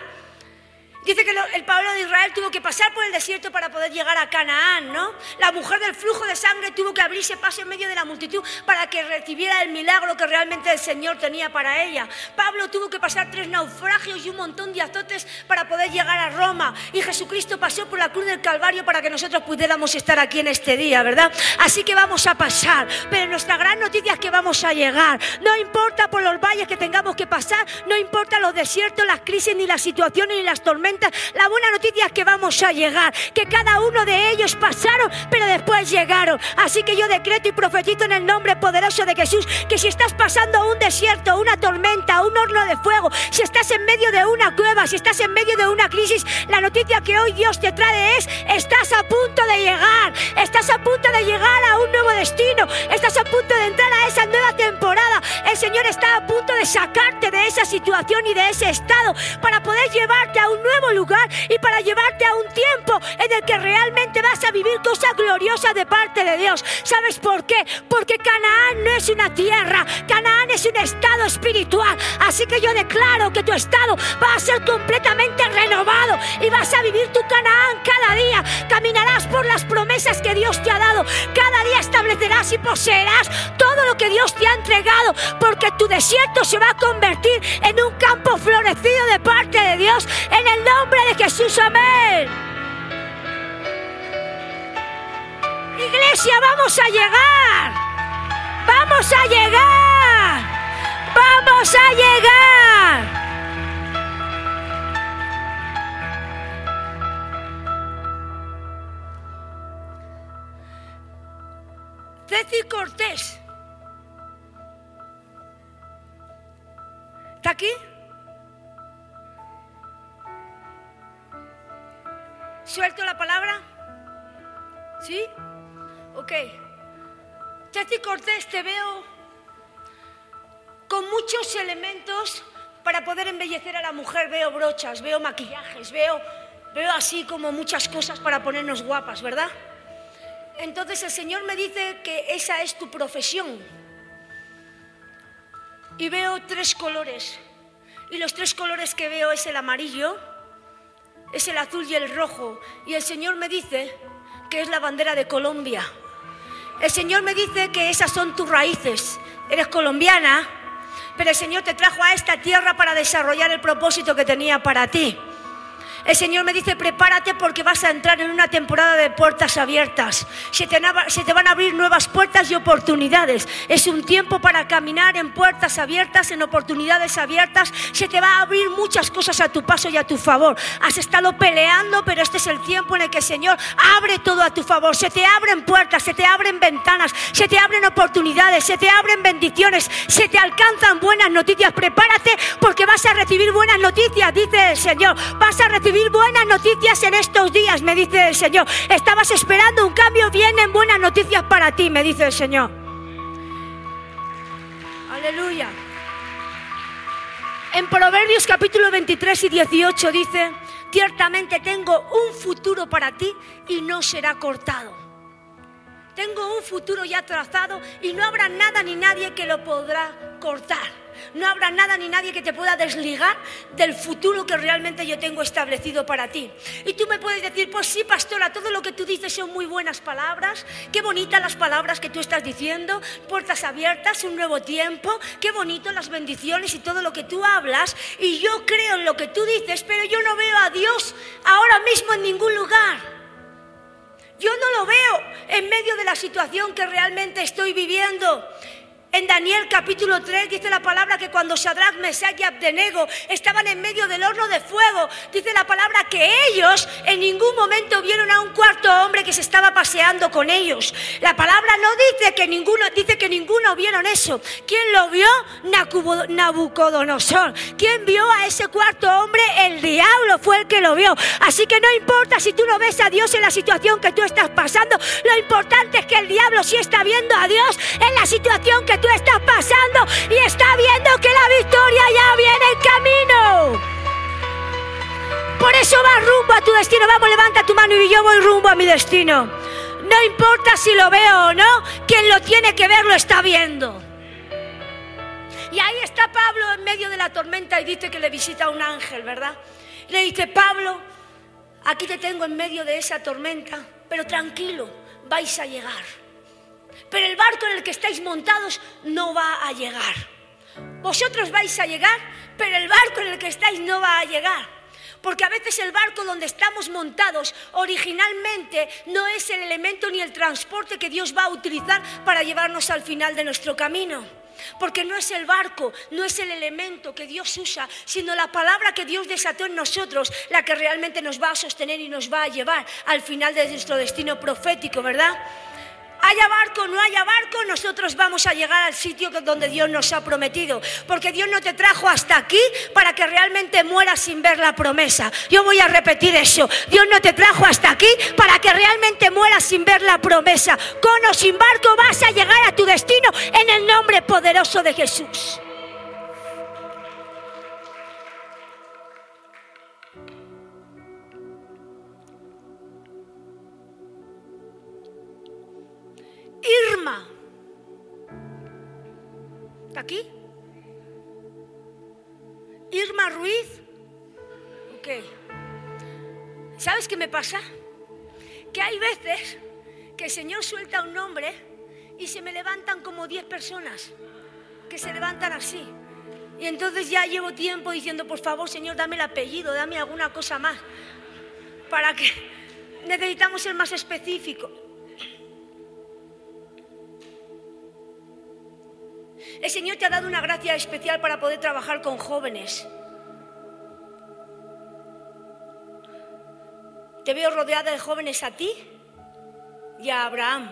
Dice que el pueblo de Israel tuvo que pasar por el desierto para poder llegar a Canaán, ¿no? La mujer del flujo de sangre tuvo que abrirse paso en medio de la multitud para que recibiera el milagro que realmente el Señor tenía para ella. Pablo tuvo que pasar tres naufragios y un montón de azotes para poder llegar a Roma. Y Jesucristo pasó por la cruz del Calvario para que nosotros pudiéramos estar aquí en este día, ¿verdad? Así que vamos a pasar. Pero nuestra gran noticia es que vamos a llegar. No importa por los valles que tengamos que pasar, no importa los desiertos, las crisis, ni las situaciones, ni las tormentas la buena noticia es que vamos a llegar, que cada uno de ellos pasaron, pero después llegaron. Así que yo decreto y profetizo en el nombre poderoso de Jesús que si estás pasando un desierto, una tormenta, un horno de fuego, si estás en medio de una cueva, si estás en medio de una crisis, la noticia que hoy Dios te trae es, estás a punto de llegar, estás a punto de llegar a un nuevo destino, estás a punto de entrar a esa nueva temporada. El Señor está a punto de sacarte de esa situación y de ese estado para poder llevarte a un nuevo lugar y para llevarte a un tiempo en el que realmente vas a vivir cosas gloriosas de parte de Dios. ¿Sabes por qué? Porque Canaán no es una tierra, Canaán es un estado espiritual. Así que yo declaro que tu estado va a ser completamente renovado y vas a vivir tu Canaán cada día. Caminarás por las promesas que Dios te ha dado. Cada día establecerás y poseerás todo lo que Dios te ha entregado, porque tu desierto se va a convertir en un campo florecido de parte de Dios en el nombre de Jesús, amén. Iglesia, vamos a llegar. Vamos a llegar. Vamos a llegar. Ceci Cortés. ¿Está aquí? ¿Suelto la palabra? ¿Sí? Ok. Ceci Cortés, te veo con muchos elementos para poder embellecer a la mujer. Veo brochas, veo maquillajes, veo, veo así como muchas cosas para ponernos guapas, ¿verdad? Entonces el Señor me dice que esa es tu profesión. Y veo tres colores. Y los tres colores que veo es el amarillo, es el azul y el rojo. Y el Señor me dice que es la bandera de Colombia. El Señor me dice que esas son tus raíces. Eres colombiana, pero el Señor te trajo a esta tierra para desarrollar el propósito que tenía para ti. El Señor me dice, prepárate porque vas a entrar en una temporada de puertas abiertas. Se te, van a abrir nuevas puertas y oportunidades. Es un tiempo para caminar en puertas abiertas, en oportunidades abiertas. Se te va a abrir muchas cosas a tu paso y a tu favor. Has estado peleando, pero este es el tiempo en el que el Señor abre todo a tu favor. Se te abren puertas, se te abren ventanas, se te abren oportunidades, se te abren bendiciones, se te alcanzan buenas noticias. Prepárate porque vas a recibir buenas noticias, dice el Señor. Vas a recibir buenas noticias en estos días, me dice el Señor. Estabas esperando un cambio, vienen buenas noticias para ti, me dice el Señor. Aleluya. En Proverbios capítulo 23 y 18 dice, ciertamente tengo un futuro para ti y no será cortado. Tengo un futuro ya trazado y no habrá nada ni nadie que lo podrá cortar. No habrá nada ni nadie que te pueda desligar del futuro que realmente yo tengo establecido para ti. Y tú me puedes decir, pues sí, pastora, todo lo que tú dices son muy buenas palabras. Qué bonitas las palabras que tú estás diciendo. Puertas abiertas, un nuevo tiempo. Qué bonito las bendiciones y todo lo que tú hablas. Y yo creo en lo que tú dices, pero yo no veo a Dios ahora mismo en ningún lugar. Yo no lo veo en medio de la situación que realmente estoy viviendo. En Daniel capítulo 3 dice la palabra que cuando Shadrach, Mesach y Abdenego estaban en medio del horno de fuego, dice la palabra que ellos en ningún momento vieron a un cuarto hombre que se estaba paseando con ellos. La palabra no dice que ninguno, dice que ninguno vieron eso. ¿Quién lo vio? Nabucodonosor. ¿Quién vio a ese cuarto hombre? El diablo fue el que lo vio. Así que no importa si tú no ves a Dios en la situación que tú estás pasando, lo importante es que el diablo sí está viendo a Dios en la situación que tú estás pasando y está viendo que la victoria ya viene en camino. Por eso vas rumbo a tu destino. Vamos, levanta tu mano y yo voy rumbo a mi destino. No importa si lo veo o no, quien lo tiene que ver lo está viendo. Y ahí está Pablo en medio de la tormenta y dice que le visita un ángel, ¿verdad? Le dice, Pablo, aquí te tengo en medio de esa tormenta, pero tranquilo, vais a llegar. Pero el barco en el que estáis montados no va a llegar. Vosotros vais a llegar, pero el barco en el que estáis no va a llegar. Porque a veces el barco donde estamos montados originalmente no es el elemento ni el transporte que Dios va a utilizar para llevarnos al final de nuestro camino. Porque no es el barco, no es el elemento que Dios usa, sino la palabra que Dios desató en nosotros, la que realmente nos va a sostener y nos va a llevar al final de nuestro destino profético, ¿verdad? Haya barco, no haya barco, nosotros vamos a llegar al sitio donde Dios nos ha prometido. Porque Dios no te trajo hasta aquí para que realmente mueras sin ver la promesa. Yo voy a repetir eso. Dios no te trajo hasta aquí para que realmente mueras sin ver la promesa. Con o sin barco vas a llegar a tu destino en el nombre poderoso de Jesús. ¿Está aquí? Irma Ruiz. Ok. ¿Sabes qué me pasa? Que hay veces que el Señor suelta un nombre y se me levantan como 10 personas que se levantan así. Y entonces ya llevo tiempo diciendo, por favor, Señor, dame el apellido, dame alguna cosa más. Para que necesitamos ser más específicos. El Señor te ha dado una gracia especial para poder trabajar con jóvenes. Te veo rodeada de jóvenes a ti y a Abraham.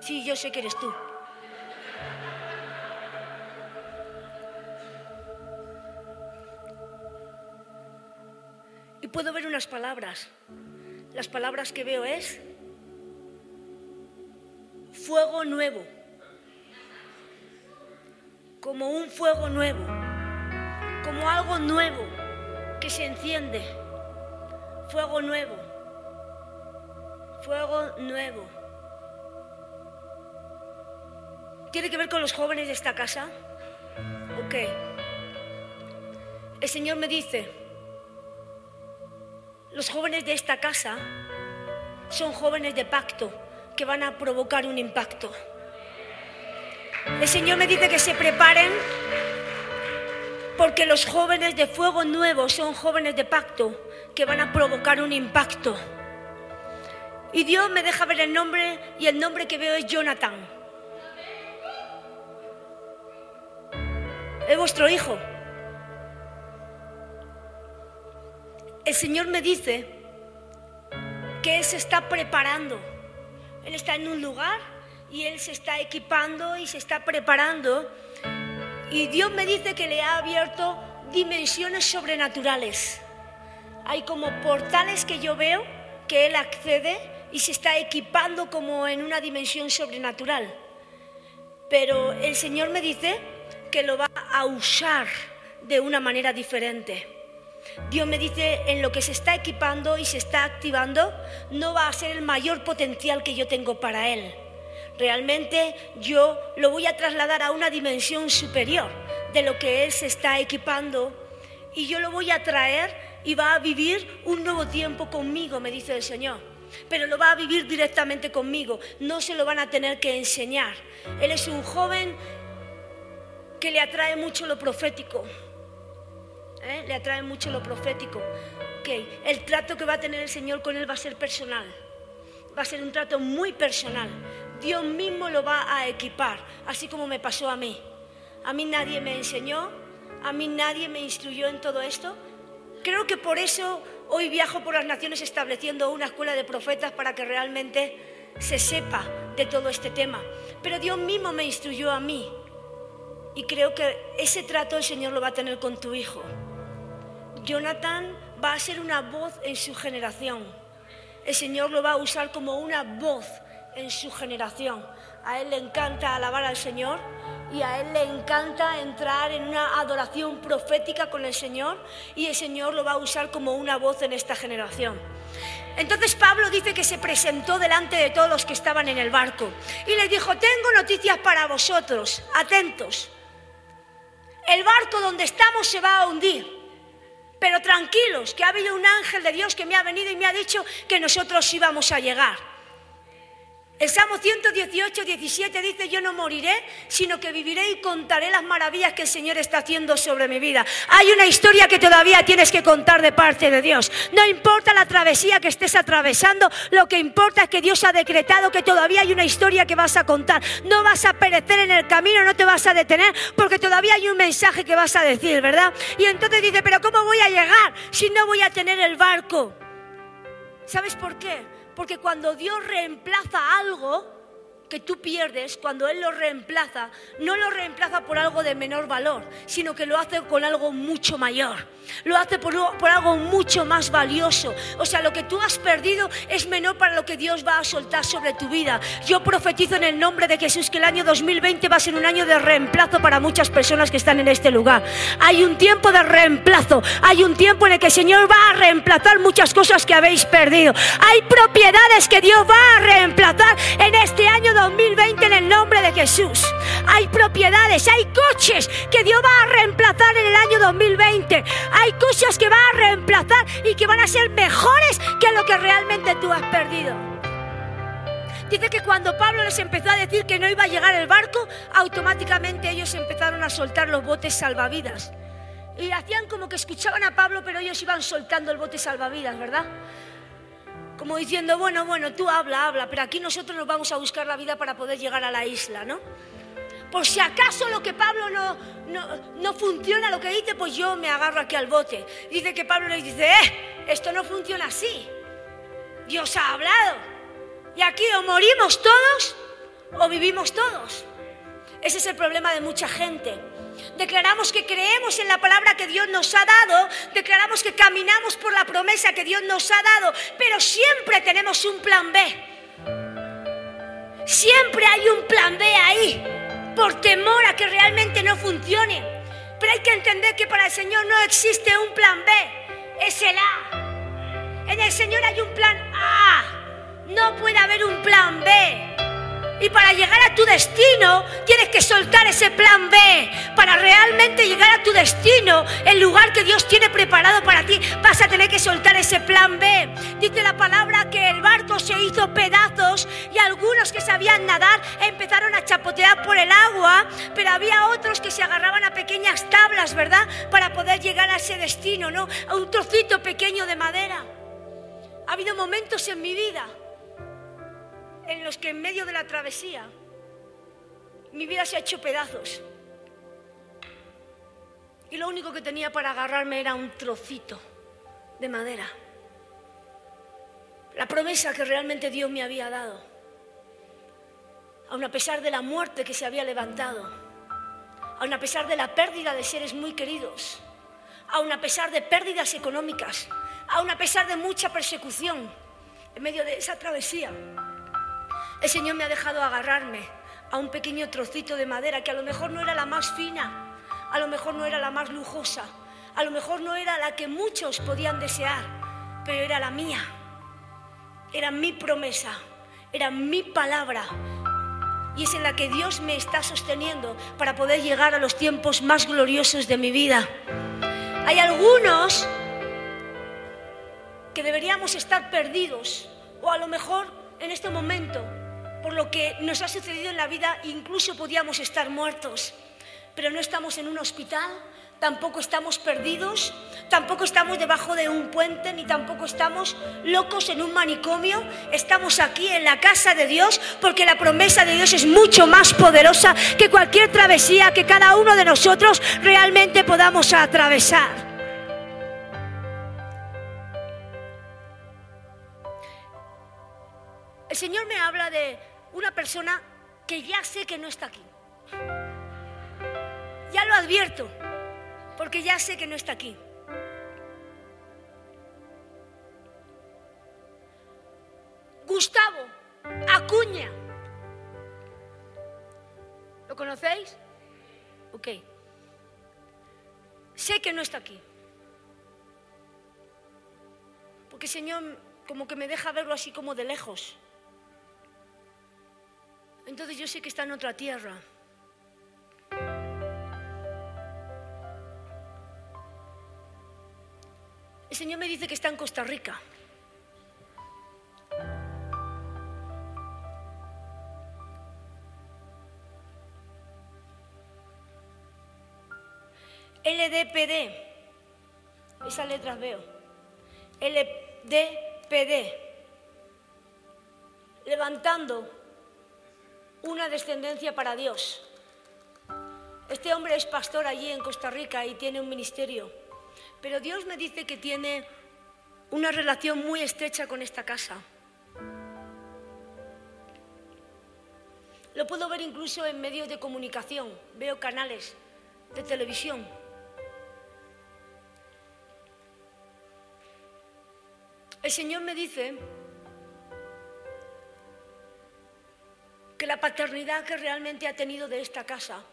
Sí, yo sé que eres tú. Y puedo ver unas palabras. Las palabras que veo es fuego nuevo como un fuego nuevo, como algo nuevo que se enciende. Fuego nuevo, fuego nuevo. ¿Tiene que ver con los jóvenes de esta casa? Ok. El Señor me dice, los jóvenes de esta casa son jóvenes de pacto que van a provocar un impacto. El Señor me dice que se preparen porque los jóvenes de fuego nuevo son jóvenes de pacto que van a provocar un impacto. Y Dios me deja ver el nombre y el nombre que veo es Jonathan. Es vuestro hijo. El Señor me dice que Él se está preparando. Él está en un lugar y él se está equipando y se está preparando. Y Dios me dice que le ha abierto dimensiones sobrenaturales. Hay como portales que yo veo que él accede y se está equipando como en una dimensión sobrenatural. Pero el Señor me dice que lo va a usar de una manera diferente. Dios me dice, en lo que se está equipando y se está activando, no va a ser el mayor potencial que yo tengo para Él Realmente yo lo voy a trasladar a una dimensión superior de lo que Él se está equipando y yo lo voy a traer y va a vivir un nuevo tiempo conmigo, me dice el Señor. Pero lo va a vivir directamente conmigo, no se lo van a tener que enseñar. Él es un joven que le atrae mucho lo profético. ¿eh? Le atrae mucho lo profético. Okay. El trato que va a tener el Señor con él va a ser personal. Va a ser un trato muy personal. Dios mismo lo va a equipar, así como me pasó a mí. A mí nadie me enseñó, a mí nadie me instruyó en todo esto. Creo que por eso hoy viajo por las naciones estableciendo una escuela de profetas para que realmente se sepa de todo este tema. Pero Dios mismo me instruyó a mí. Y creo que ese trato el Señor lo va a tener con tu hijo. Jonathan va a ser una voz en su generación. El Señor lo va a usar como una voz en su generación. A él le encanta alabar al Señor y a él le encanta entrar en una adoración profética con el Señor y el Señor lo va a usar como una voz en esta generación. Entonces Pablo dice que se presentó delante de todos los que estaban en el barco y les dijo, tengo noticias para vosotros, atentos. El barco donde estamos se va a hundir. Pero tranquilos, que ha habido un ángel de Dios que me ha venido y me ha dicho que nosotros íbamos a llegar. El Salmo 118, 17 dice, yo no moriré, sino que viviré y contaré las maravillas que el Señor está haciendo sobre mi vida. Hay una historia que todavía tienes que contar de parte de Dios. No importa la travesía que estés atravesando, lo que importa es que Dios ha decretado que todavía hay una historia que vas a contar. No vas a perecer en el camino, no te vas a detener, porque todavía hay un mensaje que vas a decir, ¿verdad? Y entonces dice, pero ¿cómo voy a llegar si no voy a tener el barco? ¿Sabes por qué? Porque cuando Dios reemplaza algo, que tú pierdes, cuando Él lo reemplaza, no lo reemplaza por algo de menor valor, sino que lo hace con algo mucho mayor. Lo hace por, algo mucho más valioso. O sea, lo que tú has perdido es menor para lo que Dios va a soltar sobre tu vida. Yo profetizo en el nombre de Jesús que el año 2020 va a ser un año de reemplazo para muchas personas que están en este lugar. Hay un tiempo de reemplazo. Hay un tiempo en el que el Señor va a reemplazar muchas cosas que habéis perdido. Hay propiedades que Dios va a reemplazar en este año 2020 en el nombre de Jesús. Hay propiedades, hay coches que Dios va a reemplazar en el año 2020. Hay cosas que va a reemplazar y que van a ser mejores que lo que realmente tú has perdido. Dice que cuando Pablo les empezó a decir que no iba a llegar el barco, automáticamente ellos empezaron a soltar los botes salvavidas. Y hacían como que escuchaban a Pablo, pero ellos iban soltando el bote salvavidas, ¿verdad? Como diciendo, bueno, bueno, tú habla, habla, pero aquí nosotros nos vamos a buscar la vida para poder llegar a la isla, ¿no? Por si acaso lo que Pablo no, no, funciona, lo que dice, pues yo me agarro aquí al bote. Dice que Pablo les dice, eh, esto no funciona así. Dios ha hablado. Y aquí o morimos todos o vivimos todos. Ese es el problema de mucha gente declaramos que creemos en la palabra que Dios nos ha dado, declaramos que caminamos por la promesa que Dios nos ha dado, pero siempre tenemos un plan B. Siempre hay un plan B ahí, por temor a que realmente no funcione. Pero hay que entender que para el Señor no existe un plan B, es el A. En el Señor hay un plan A, no puede haber un plan B. Y para llegar a tu destino tienes que soltar ese plan B. Para realmente llegar a tu destino, el lugar que Dios tiene preparado para ti, vas a tener que soltar ese plan B. Dice la palabra que el barco se hizo pedazos y algunos que sabían nadar empezaron a chapotear por el agua, pero había otros que se agarraban a pequeñas tablas, ¿verdad? Para poder llegar a ese destino, ¿no? A un trocito pequeño de madera. Ha habido momentos en mi vida en los que en medio de la travesía mi vida se ha hecho pedazos. Y lo único que tenía para agarrarme era un trocito de madera. La promesa que realmente Dios me había dado. Aun a pesar de la muerte que se había levantado. Aun a pesar de la pérdida de seres muy queridos. Aun a pesar de pérdidas económicas. Aun a pesar de mucha persecución en medio de esa travesía. El Señor me ha dejado agarrarme a un pequeño trocito de madera que a lo mejor no era la más fina, a lo mejor no era la más lujosa, a lo mejor no era la que muchos podían desear, pero era la mía. Era mi promesa, era mi palabra. Y es en la que Dios me está sosteniendo para poder llegar a los tiempos más gloriosos de mi vida. Hay algunos que deberíamos estar perdidos o a lo mejor en este momento por lo que nos ha sucedido en la vida, incluso podíamos estar muertos. Pero no estamos en un hospital, tampoco estamos perdidos, tampoco estamos debajo de un puente, ni tampoco estamos locos en un manicomio. Estamos aquí en la casa de Dios porque la promesa de Dios es mucho más poderosa que cualquier travesía que cada uno de nosotros realmente podamos atravesar. El Señor me habla de una persona que ya sé que no está aquí. Ya lo advierto, porque ya sé que no está aquí. Gustavo Acuña. ¿Lo conocéis? Ok. Sé que no está aquí. Porque Señor como que me deja verlo así como de lejos. Entonces yo sé que está en otra tierra. El Señor me dice que está en Costa Rica. LDPD, esas letras veo. LDPD, levantando una descendencia para Dios. Este hombre es pastor allí en Costa Rica y tiene un ministerio. Pero Dios me dice que tiene una relación muy estrecha con esta casa. Lo puedo ver incluso en medios de comunicación. Veo canales de televisión. El Señor me dice la paternidad que realmente ha tenido de esta casa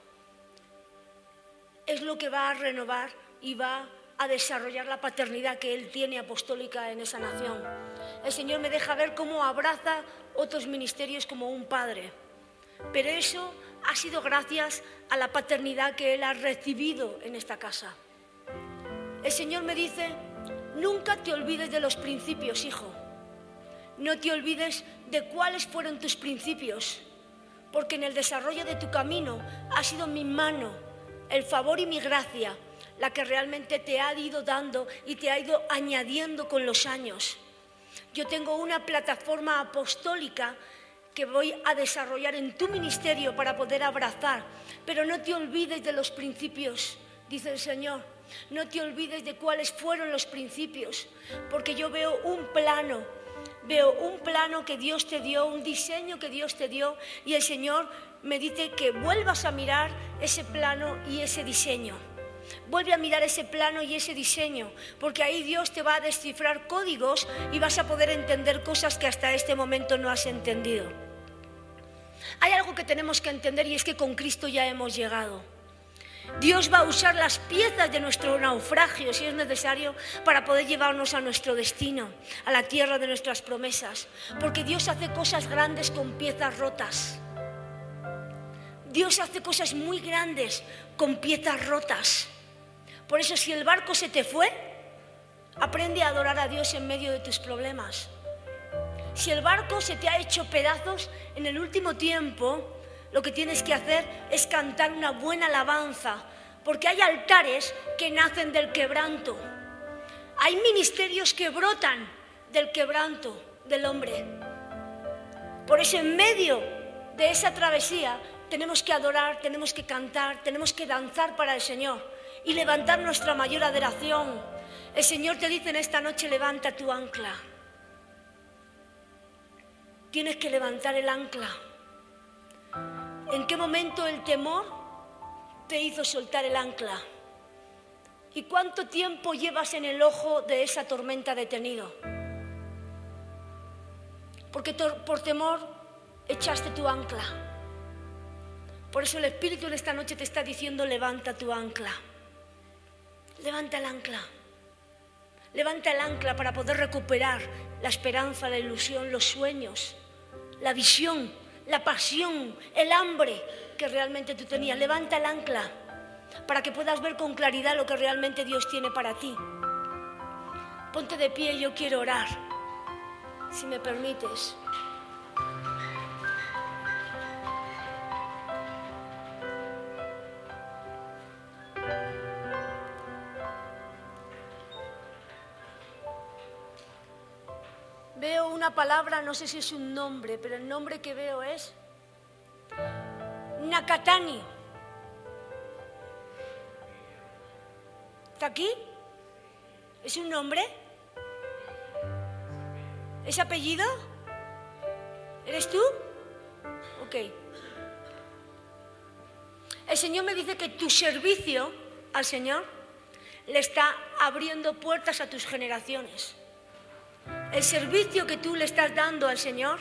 es lo que va a renovar y va a desarrollar la paternidad que Él tiene apostólica en esa nación. El Señor me deja ver cómo abraza otros ministerios como un padre. Pero eso ha sido gracias a la paternidad que Él ha recibido en esta casa. El Señor me dice, nunca te olvides de los principios, hijo. No te olvides de cuáles fueron tus principios, porque en el desarrollo de tu camino ha sido mi mano, el favor y mi gracia la que realmente te ha ido dando y te ha ido añadiendo con los años. Yo tengo una plataforma apostólica que voy a desarrollar en tu ministerio para poder abrazar, pero no te olvides de los principios, dice el Señor. No te olvides de cuáles fueron los principios, porque yo veo un plano, veo un plano que Dios te dio, un diseño que Dios te dio, y el Señor me dice que vuelvas a mirar ese plano y ese diseño. Vuelve a mirar ese plano y ese diseño, porque ahí Dios te va a descifrar códigos y vas a poder entender cosas que hasta este momento no has entendido. Hay algo que tenemos que entender y es que con Cristo ya hemos llegado. Dios va a usar las piezas de nuestro naufragio, si es necesario, para poder llevarnos a nuestro destino, a la tierra de nuestras promesas. Porque Dios hace cosas grandes con piezas rotas. Dios hace cosas muy grandes con piezas rotas. Por eso si el barco se te fue, aprende a adorar a Dios en medio de tus problemas. Si el barco se te ha hecho pedazos en el último tiempo, lo que tienes que hacer es cantar una buena alabanza, porque hay altares que nacen del quebranto. Hay ministerios que brotan del quebranto del hombre. Por eso en medio de esa travesía tenemos que adorar, tenemos que cantar, tenemos que danzar para el Señor y levantar nuestra mayor adoración. El Señor te dice en esta noche, levanta tu ancla. Tienes que levantar el ancla. ¿En qué momento el temor te hizo soltar el ancla? ¿Y cuánto tiempo llevas en el ojo de esa tormenta detenido? Porque por temor echaste tu ancla. Por eso el Espíritu en esta noche te está diciendo, levanta tu ancla. Levanta el ancla. Levanta el ancla para poder recuperar la esperanza, la ilusión, los sueños, la visión, la pasión, el hambre que realmente tú tenías. Levanta el ancla para que puedas ver con claridad lo que realmente Dios tiene para ti. Ponte de pie, yo quiero orar, si me permites. Palabra, no sé si es un nombre, pero el nombre que veo es Nakatani. ¿Está aquí? ¿Es un nombre? ¿Es apellido? ¿Eres tú? Ok. El Señor me dice que tu servicio al Señor le está abriendo puertas a tus generaciones el servicio que tú le estás dando al Señor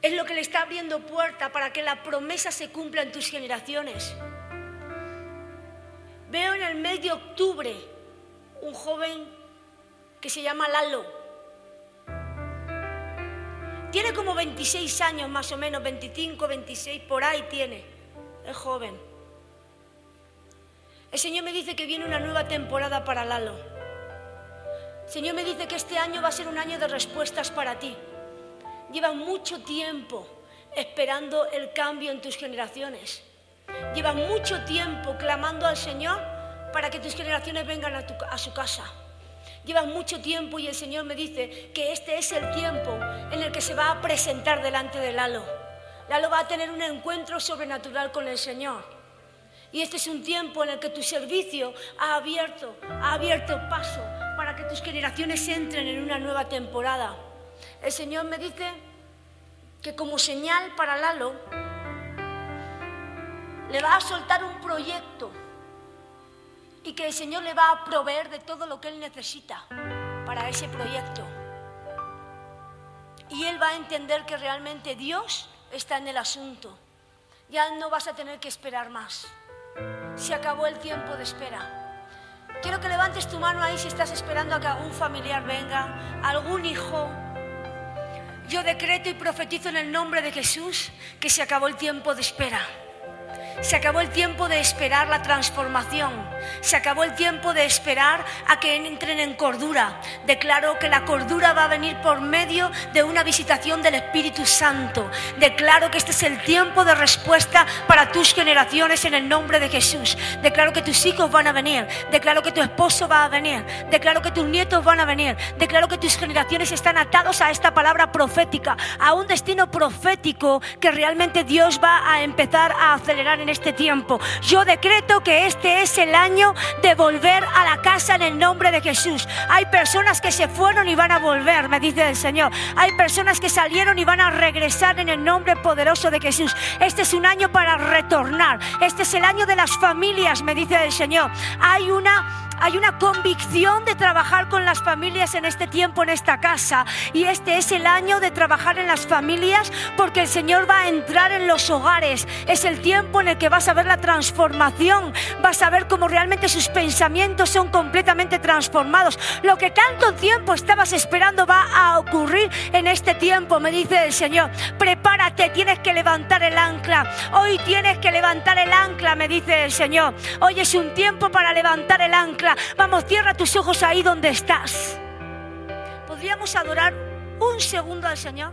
es lo que le está abriendo puerta para que la promesa se cumpla en tus generaciones. Veo en el mes de octubre un joven que se llama Lalo. Tiene como 26 años más o menos, 25, 26, por ahí tiene. Es joven. El Señor me dice que viene una nueva temporada para Lalo. Señor me dice que este año va a ser un año de respuestas para ti. Lleva mucho tiempo esperando el cambio en tus generaciones. Lleva mucho tiempo clamando al Señor para que tus generaciones vengan a, su casa. Lleva mucho tiempo y el Señor me dice que este es el tiempo en el que se va a presentar delante de Lalo. Lalo va a tener un encuentro sobrenatural con el Señor. Y este es un tiempo en el que tu servicio ha abierto, ha abierto paso para que tus generaciones entren en una nueva temporada. El Señor me dice que como señal para Lalo, le va a soltar un proyecto y que el Señor le va a proveer de todo lo que él necesita para ese proyecto. Y él va a entender que realmente Dios está en el asunto. Ya no vas a tener que esperar más. Se acabó el tiempo de espera. Quiero que levantes tu mano ahí si estás esperando a que algún familiar venga, algún hijo, yo decreto y profetizo en el nombre de Jesús que se acabó el tiempo de espera. Se acabó el tiempo de esperar la transformación. Se acabó el tiempo de esperar a que entren en cordura. Declaro que la cordura va a venir por medio de una visitación del Espíritu Santo. Declaro que este es el tiempo de respuesta para tus generaciones en el nombre de Jesús. Declaro que tus hijos van a venir. Declaro que tu esposo va a venir. Declaro que tus nietos van a venir. Declaro que tus generaciones están atados a esta palabra profética, a un destino profético que realmente Dios va a empezar a acelerar en este tiempo. Yo decreto que este es el año de volver a la casa en el nombre de Jesús. Hay personas que se fueron y van a volver, me dice el Señor. Hay personas que salieron y van a regresar en el nombre poderoso de Jesús. Este es un año para retornar. Este es el año de las familias, me dice el Señor. Hay una hay una convicción de trabajar con las familias en este tiempo, en esta casa. Y este es el año de trabajar en las familias porque el Señor va a entrar en los hogares. Es el tiempo en el que vas a ver la transformación. Vas a ver cómo realmente sus pensamientos son completamente transformados. Lo que tanto tiempo estabas esperando va a ocurrir en este tiempo, me dice el Señor. Prepárate, tienes que levantar el ancla. Hoy tienes que levantar el ancla, me dice el Señor. Hoy es un tiempo para levantar el ancla. Vamos, cierra tus ojos ahí donde estás. ¿Podríamos adorar un segundo al Señor?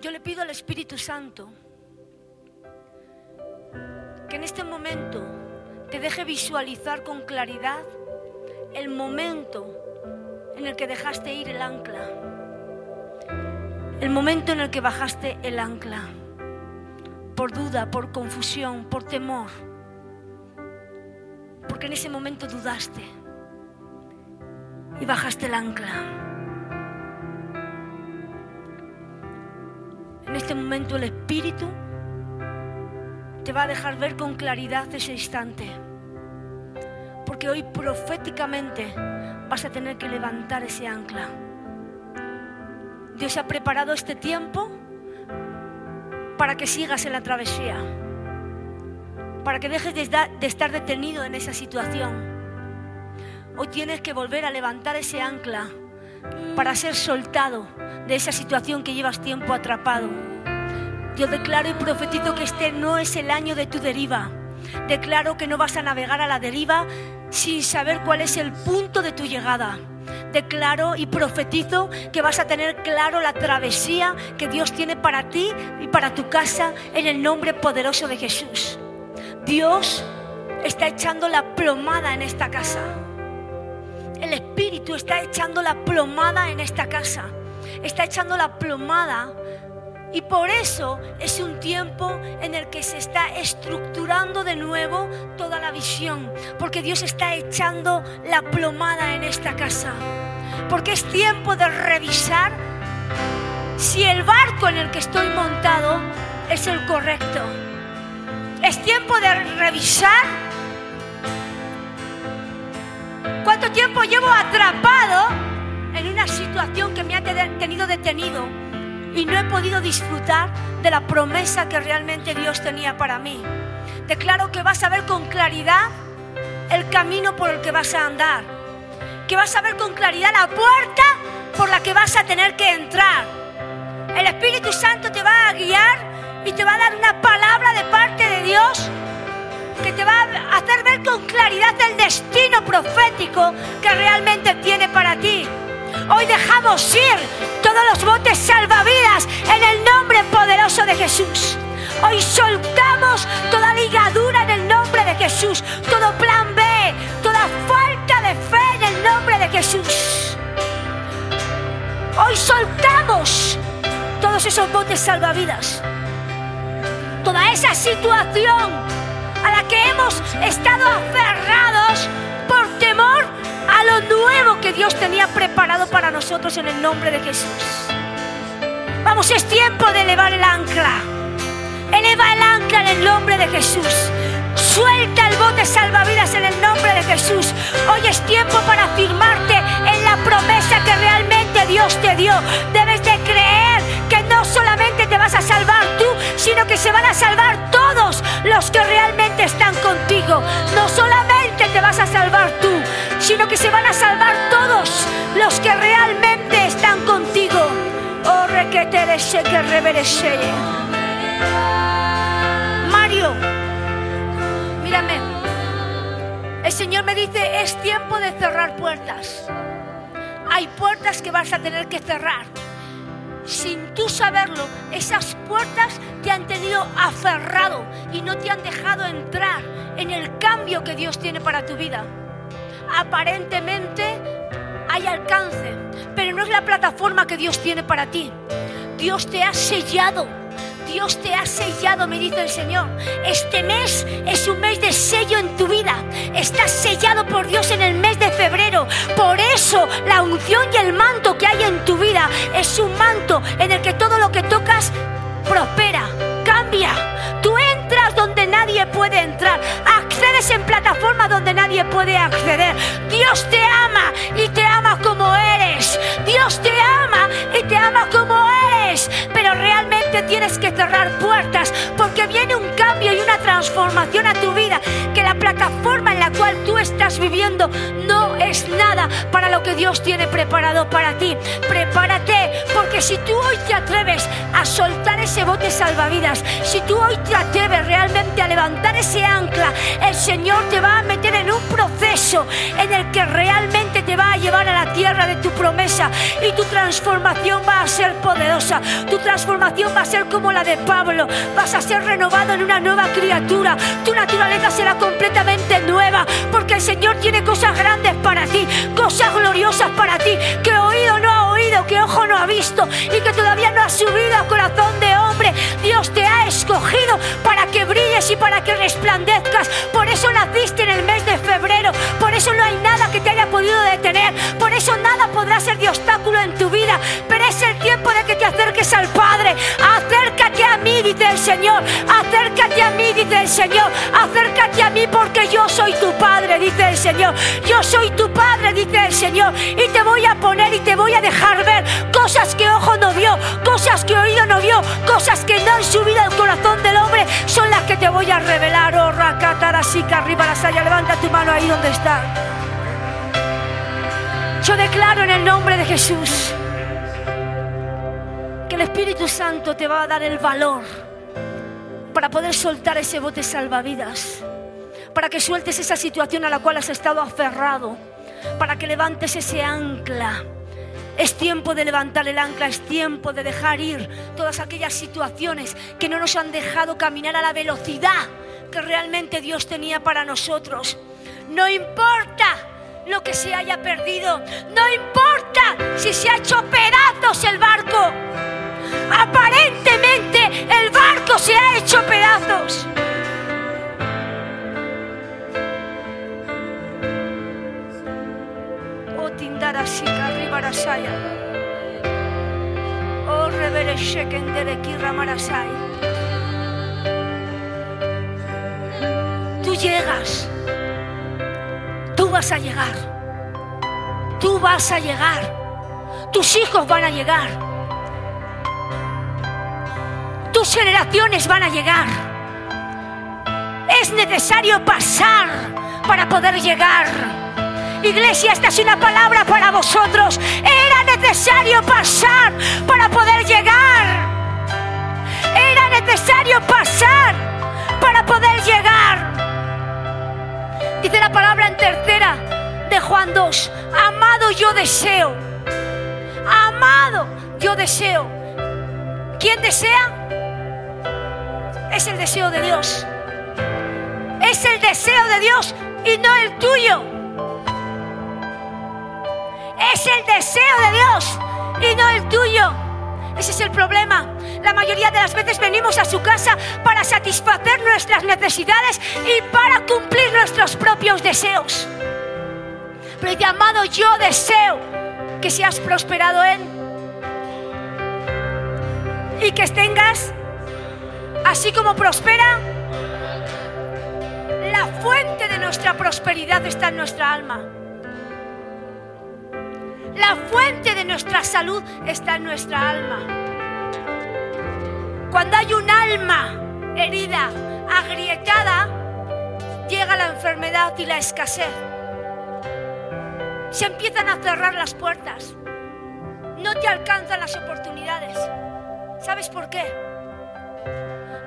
Yo le pido al Espíritu Santo que en este momento te deje visualizar con claridad el momento en el que dejaste ir el ancla, el momento en el que bajaste el ancla, por duda, por confusión, por temor, porque en ese momento dudaste y bajaste el ancla. En este momento el Espíritu te va a dejar ver con claridad ese instante. Porque hoy proféticamente vas a tener que levantar ese ancla. Dios ha preparado este tiempo para que sigas en la travesía, para que dejes de estar detenido en esa situación. Hoy tienes que volver a levantar ese ancla para ser soltado de esa situación que llevas tiempo atrapado. Yo declaro y profetizo que este no es el año de tu deriva. Declaro que no vas a navegar a la deriva sin saber cuál es el punto de tu llegada. Declaro y profetizo que vas a tener claro la travesía que Dios tiene para ti y para tu casa en el nombre poderoso de Jesús. Dios está echando la plomada en esta casa. El Espíritu está echando la plomada en esta casa. Está echando la plomada y por eso es un tiempo en el que se está estructurando de nuevo toda la visión, porque Dios está echando la plomada en esta casa, porque es tiempo de revisar si el barco en el que estoy montado es el correcto. Es tiempo de revisar cuánto tiempo llevo atrapado en una situación que me ha tenido detenido y no he podido disfrutar de la promesa que realmente Dios tenía para mí. Declaro que vas a ver con claridad el camino por el que vas a andar, que vas a ver con claridad la puerta por la que vas a tener que entrar. El Espíritu Santo te va a guiar y te va a dar una palabra de parte de Dios que te va a hacer ver con claridad el destino profético que realmente tiene para ti. Hoy dejamos ir todos los botes salvavidas en el nombre poderoso de Jesús. Hoy soltamos toda ligadura en el nombre de Jesús, todo plan B, toda falta de fe en el nombre de Jesús. Hoy soltamos todos esos botes salvavidas toda esa situación a la que hemos estado aferrados por temor lo nuevo que Dios tenía preparado para nosotros en el nombre de Jesús. Vamos, es tiempo de elevar el ancla. Eleva el ancla en el nombre de Jesús. Suelta el bote salvavidas en el nombre de Jesús. Hoy es tiempo para afirmarte en la promesa que realmente Dios te dio. Debes de creer que no solamente te vas a salvar tú, sino que se van a salvar todos los que realmente están contigo. No solamente te vas a salvar tú, sino que se van a salvar todos los que realmente están contigo. Oh, que reverese. Mario, mírame. El Señor me dice, es tiempo de cerrar puertas. Hay puertas que vas a tener que cerrar sin tú saberlo, esas puertas te han tenido aferrado y no te han dejado entrar en el cambio que Dios tiene para tu vida. Aparentemente hay alcance, pero no es la plataforma que Dios tiene para ti. Dios te ha sellado Dios te ha sellado, me dice el Señor. Este mes es un mes de sello en tu vida. Estás sellado por Dios en el mes de febrero. Por eso la unción y el manto que hay en tu vida es un manto en el que todo lo que tocas prospera, cambia. Tú entras donde nadie puede entrar. Accedes en plataforma donde nadie puede acceder. Dios te ama y te ama como eres. Dios te ama y te ama como eres. Pero realmente tienes que cerrar puertas porque viene un cambio y una transformación a tu vida. Que la plataforma en la cual tú estás viviendo no es nada para lo que Dios tiene preparado para ti. Prepárate porque si tú hoy te atreves a soltar ese bote salvavidas, si tú hoy te atreves realmente a levantar ese ancla, el Señor te va a meter en un proceso en el que realmente te va a llevar a la tierra de tu promesa y tu transformación va a ser poderosa. Tu transformación va ser como la de Pablo. Vas a ser renovado en una nueva criatura. Tu naturaleza será completamente nueva porque el Señor tiene cosas grandes para ti, cosas gloriosas para ti que oído no ha oído, que ojo no ha visto y que todavía no ha subido al corazón de hombre. Dios te ha escogido para que brilles y para que resplandezcas. Por eso naciste en el mes de febrero. Por eso no hay nada que te haya podido detener. Por eso nada podrá ser de obstáculo en tu vida. Pero es el tiempo de que te acerques al Padre. Acércate a mí, dice el Señor. Acércate a mí, dice el Señor. Acércate a mí porque yo soy tu Padre, dice el Señor. Yo soy tu Padre, dice el Señor. Y te voy a poner y te voy a dejar ver cosas que ojo no vio, cosas que oído no vio, cosas que no han subido al corazón del hombre, son las que te voy a revelar. Oh, Rakatarasika, arriba la saya, levanta tu mano ahí donde está. Yo declaro en el nombre de Jesús que el Espíritu Santo te va a dar el valor para poder soltar ese bote salvavidas, para que sueltes esa situación a la cual has estado aferrado, para que levantes ese ancla es tiempo de levantar el ancla, es tiempo de dejar ir todas aquellas situaciones que no nos han dejado caminar a la velocidad que realmente Dios tenía para nosotros. No importa lo que se haya perdido, no importa si se ha hecho pedazos el barco. Oh, hay. Tú llegas. Tú vas a llegar. Tú vas a llegar. Tus hijos van a llegar. Tus generaciones van a llegar. Es necesario pasar para poder llegar. Iglesia, esta es una palabra para vosotros. Era necesario pasar para poder llegar. Era necesario pasar para poder llegar. Dice la palabra en tercera de Juan 2. Amado yo deseo. Amado yo deseo. ¿Quién desea? Es el deseo de Dios. Es el deseo de Dios y no el tuyo. Es el deseo de Dios y no el tuyo. Ese es el problema. La mayoría de las veces venimos a su casa para satisfacer nuestras necesidades y para cumplir nuestros propios deseos. Pero dice, amado, yo deseo que seas prosperado en y que tengas, así como prospera, la fuente de nuestra prosperidad está en nuestra alma. La fuente de nuestra salud está en nuestra alma. Cuando hay un alma herida, agrietada, llega la enfermedad y la escasez. Se empiezan a cerrar las puertas. No te alcanzan las oportunidades. ¿Sabes por qué?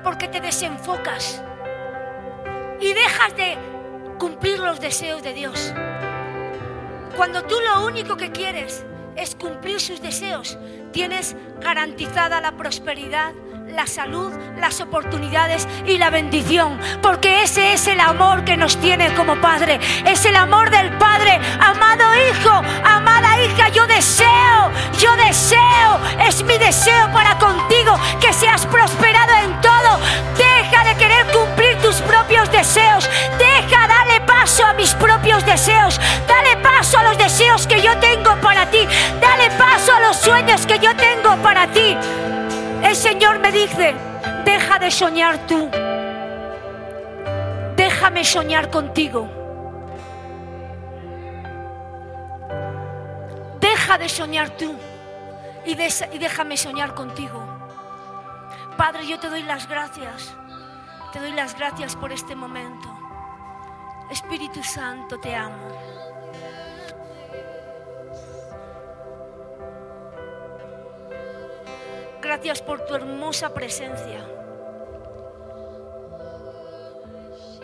Porque te desenfocas y dejas de cumplir los deseos de Dios. Cuando tú lo único que quieres es cumplir sus deseos, tienes garantizada la prosperidad, la salud, las oportunidades y la bendición. Porque ese es el amor que nos tiene como Padre. Es el amor del Padre. Amado Hijo, amada hija, yo deseo, yo deseo, es mi deseo para contigo que seas prosperado en todo. Deja de querer cumplir tus propios deseos. Deja, dale paso a mis propios deseos. Dale paso a los deseos que yo tengo para ti. Dale paso a los sueños que yo tengo para ti. El Señor me dice, deja de soñar tú. Déjame soñar contigo. Deja de soñar tú y, y déjame soñar contigo. Padre, yo te doy las gracias. Te doy las gracias por este momento. Espíritu Santo, te amo. Gracias por tu hermosa presencia.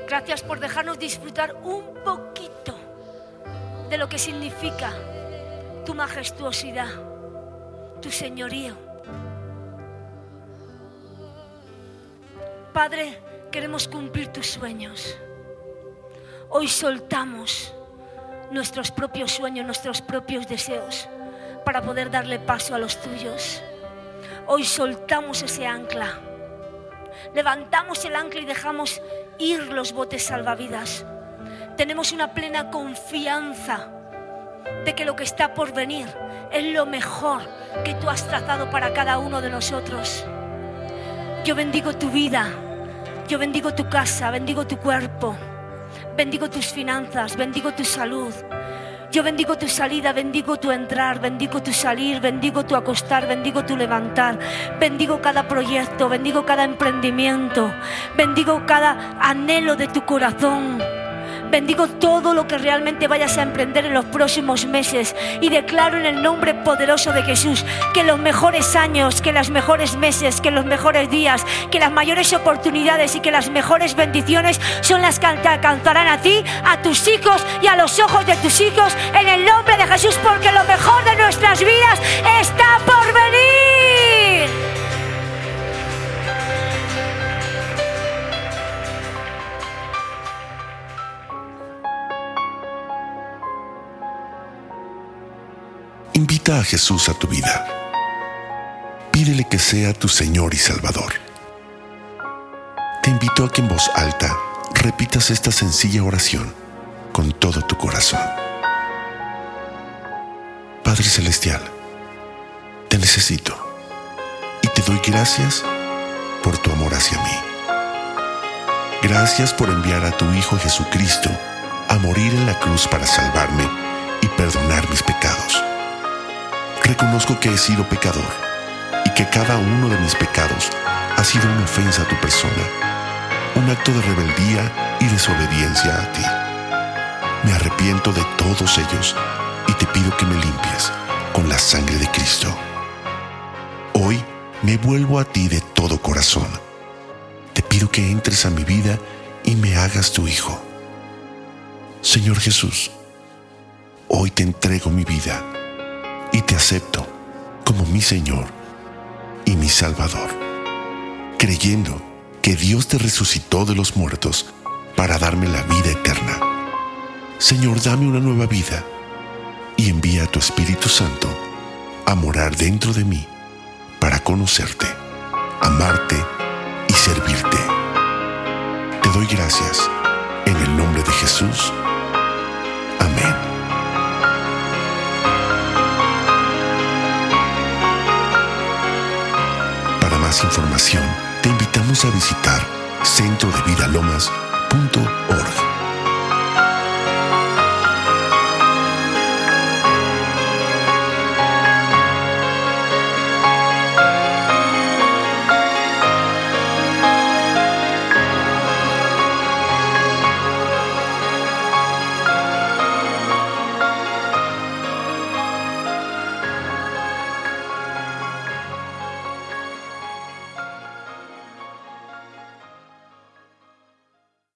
Gracias por dejarnos disfrutar un poquito de lo que significa tu majestuosidad, tu señorío. Padre, queremos cumplir tus sueños. Hoy soltamos nuestros propios sueños, nuestros propios deseos, para poder darle paso a los tuyos. Hoy soltamos ese ancla. Levantamos el ancla y dejamos ir los botes salvavidas. Tenemos una plena confianza de que lo que está por venir es lo mejor que tú has trazado para cada uno de nosotros. Yo bendigo tu vida, yo bendigo tu casa, bendigo tu cuerpo, bendigo tus finanzas, bendigo tu salud. Yo bendigo tu salida, bendigo tu entrar, bendigo tu salir, bendigo tu acostar, bendigo tu levantar, bendigo cada proyecto, bendigo cada emprendimiento, bendigo cada anhelo de tu corazón. Bendigo todo lo que realmente vayas a emprender en los próximos meses y declaro en el nombre poderoso de Jesús que los mejores años, que los mejores meses, que los mejores días, que las mayores oportunidades y que las mejores bendiciones son las que te alcanzarán a ti, a tus hijos y a los ojos de tus hijos en el nombre de Jesús porque lo mejor de nuestras vidas está Jesús a tu vida. Pídele que sea tu Señor y Salvador. Te invito a que en voz alta repitas esta sencilla oración con todo tu corazón. Padre Celestial, te necesito y te doy gracias por tu amor hacia mí. Gracias por enviar a tu Hijo Jesucristo a morir en la cruz para salvarme y perdonar mis pecados. Reconozco que he sido pecador y que cada uno de mis pecados ha sido una ofensa a tu persona, un acto de rebeldía y desobediencia a ti. Me arrepiento de todos ellos y te pido que me limpies con la sangre de Cristo. Hoy me vuelvo a ti de todo corazón. Te pido que entres a mi vida y me hagas tu hijo. Señor Jesús, hoy te entrego mi vida y te acepto como mi Señor y mi Salvador, creyendo que Dios te resucitó de los muertos para darme la vida eterna. Señor, dame una nueva vida y envía a tu Espíritu Santo a morar dentro de mí para conocerte, amarte y servirte. Te doy gracias en el nombre de Jesús. Amén. Más información, te invitamos a visitar centrodevidalomas.org.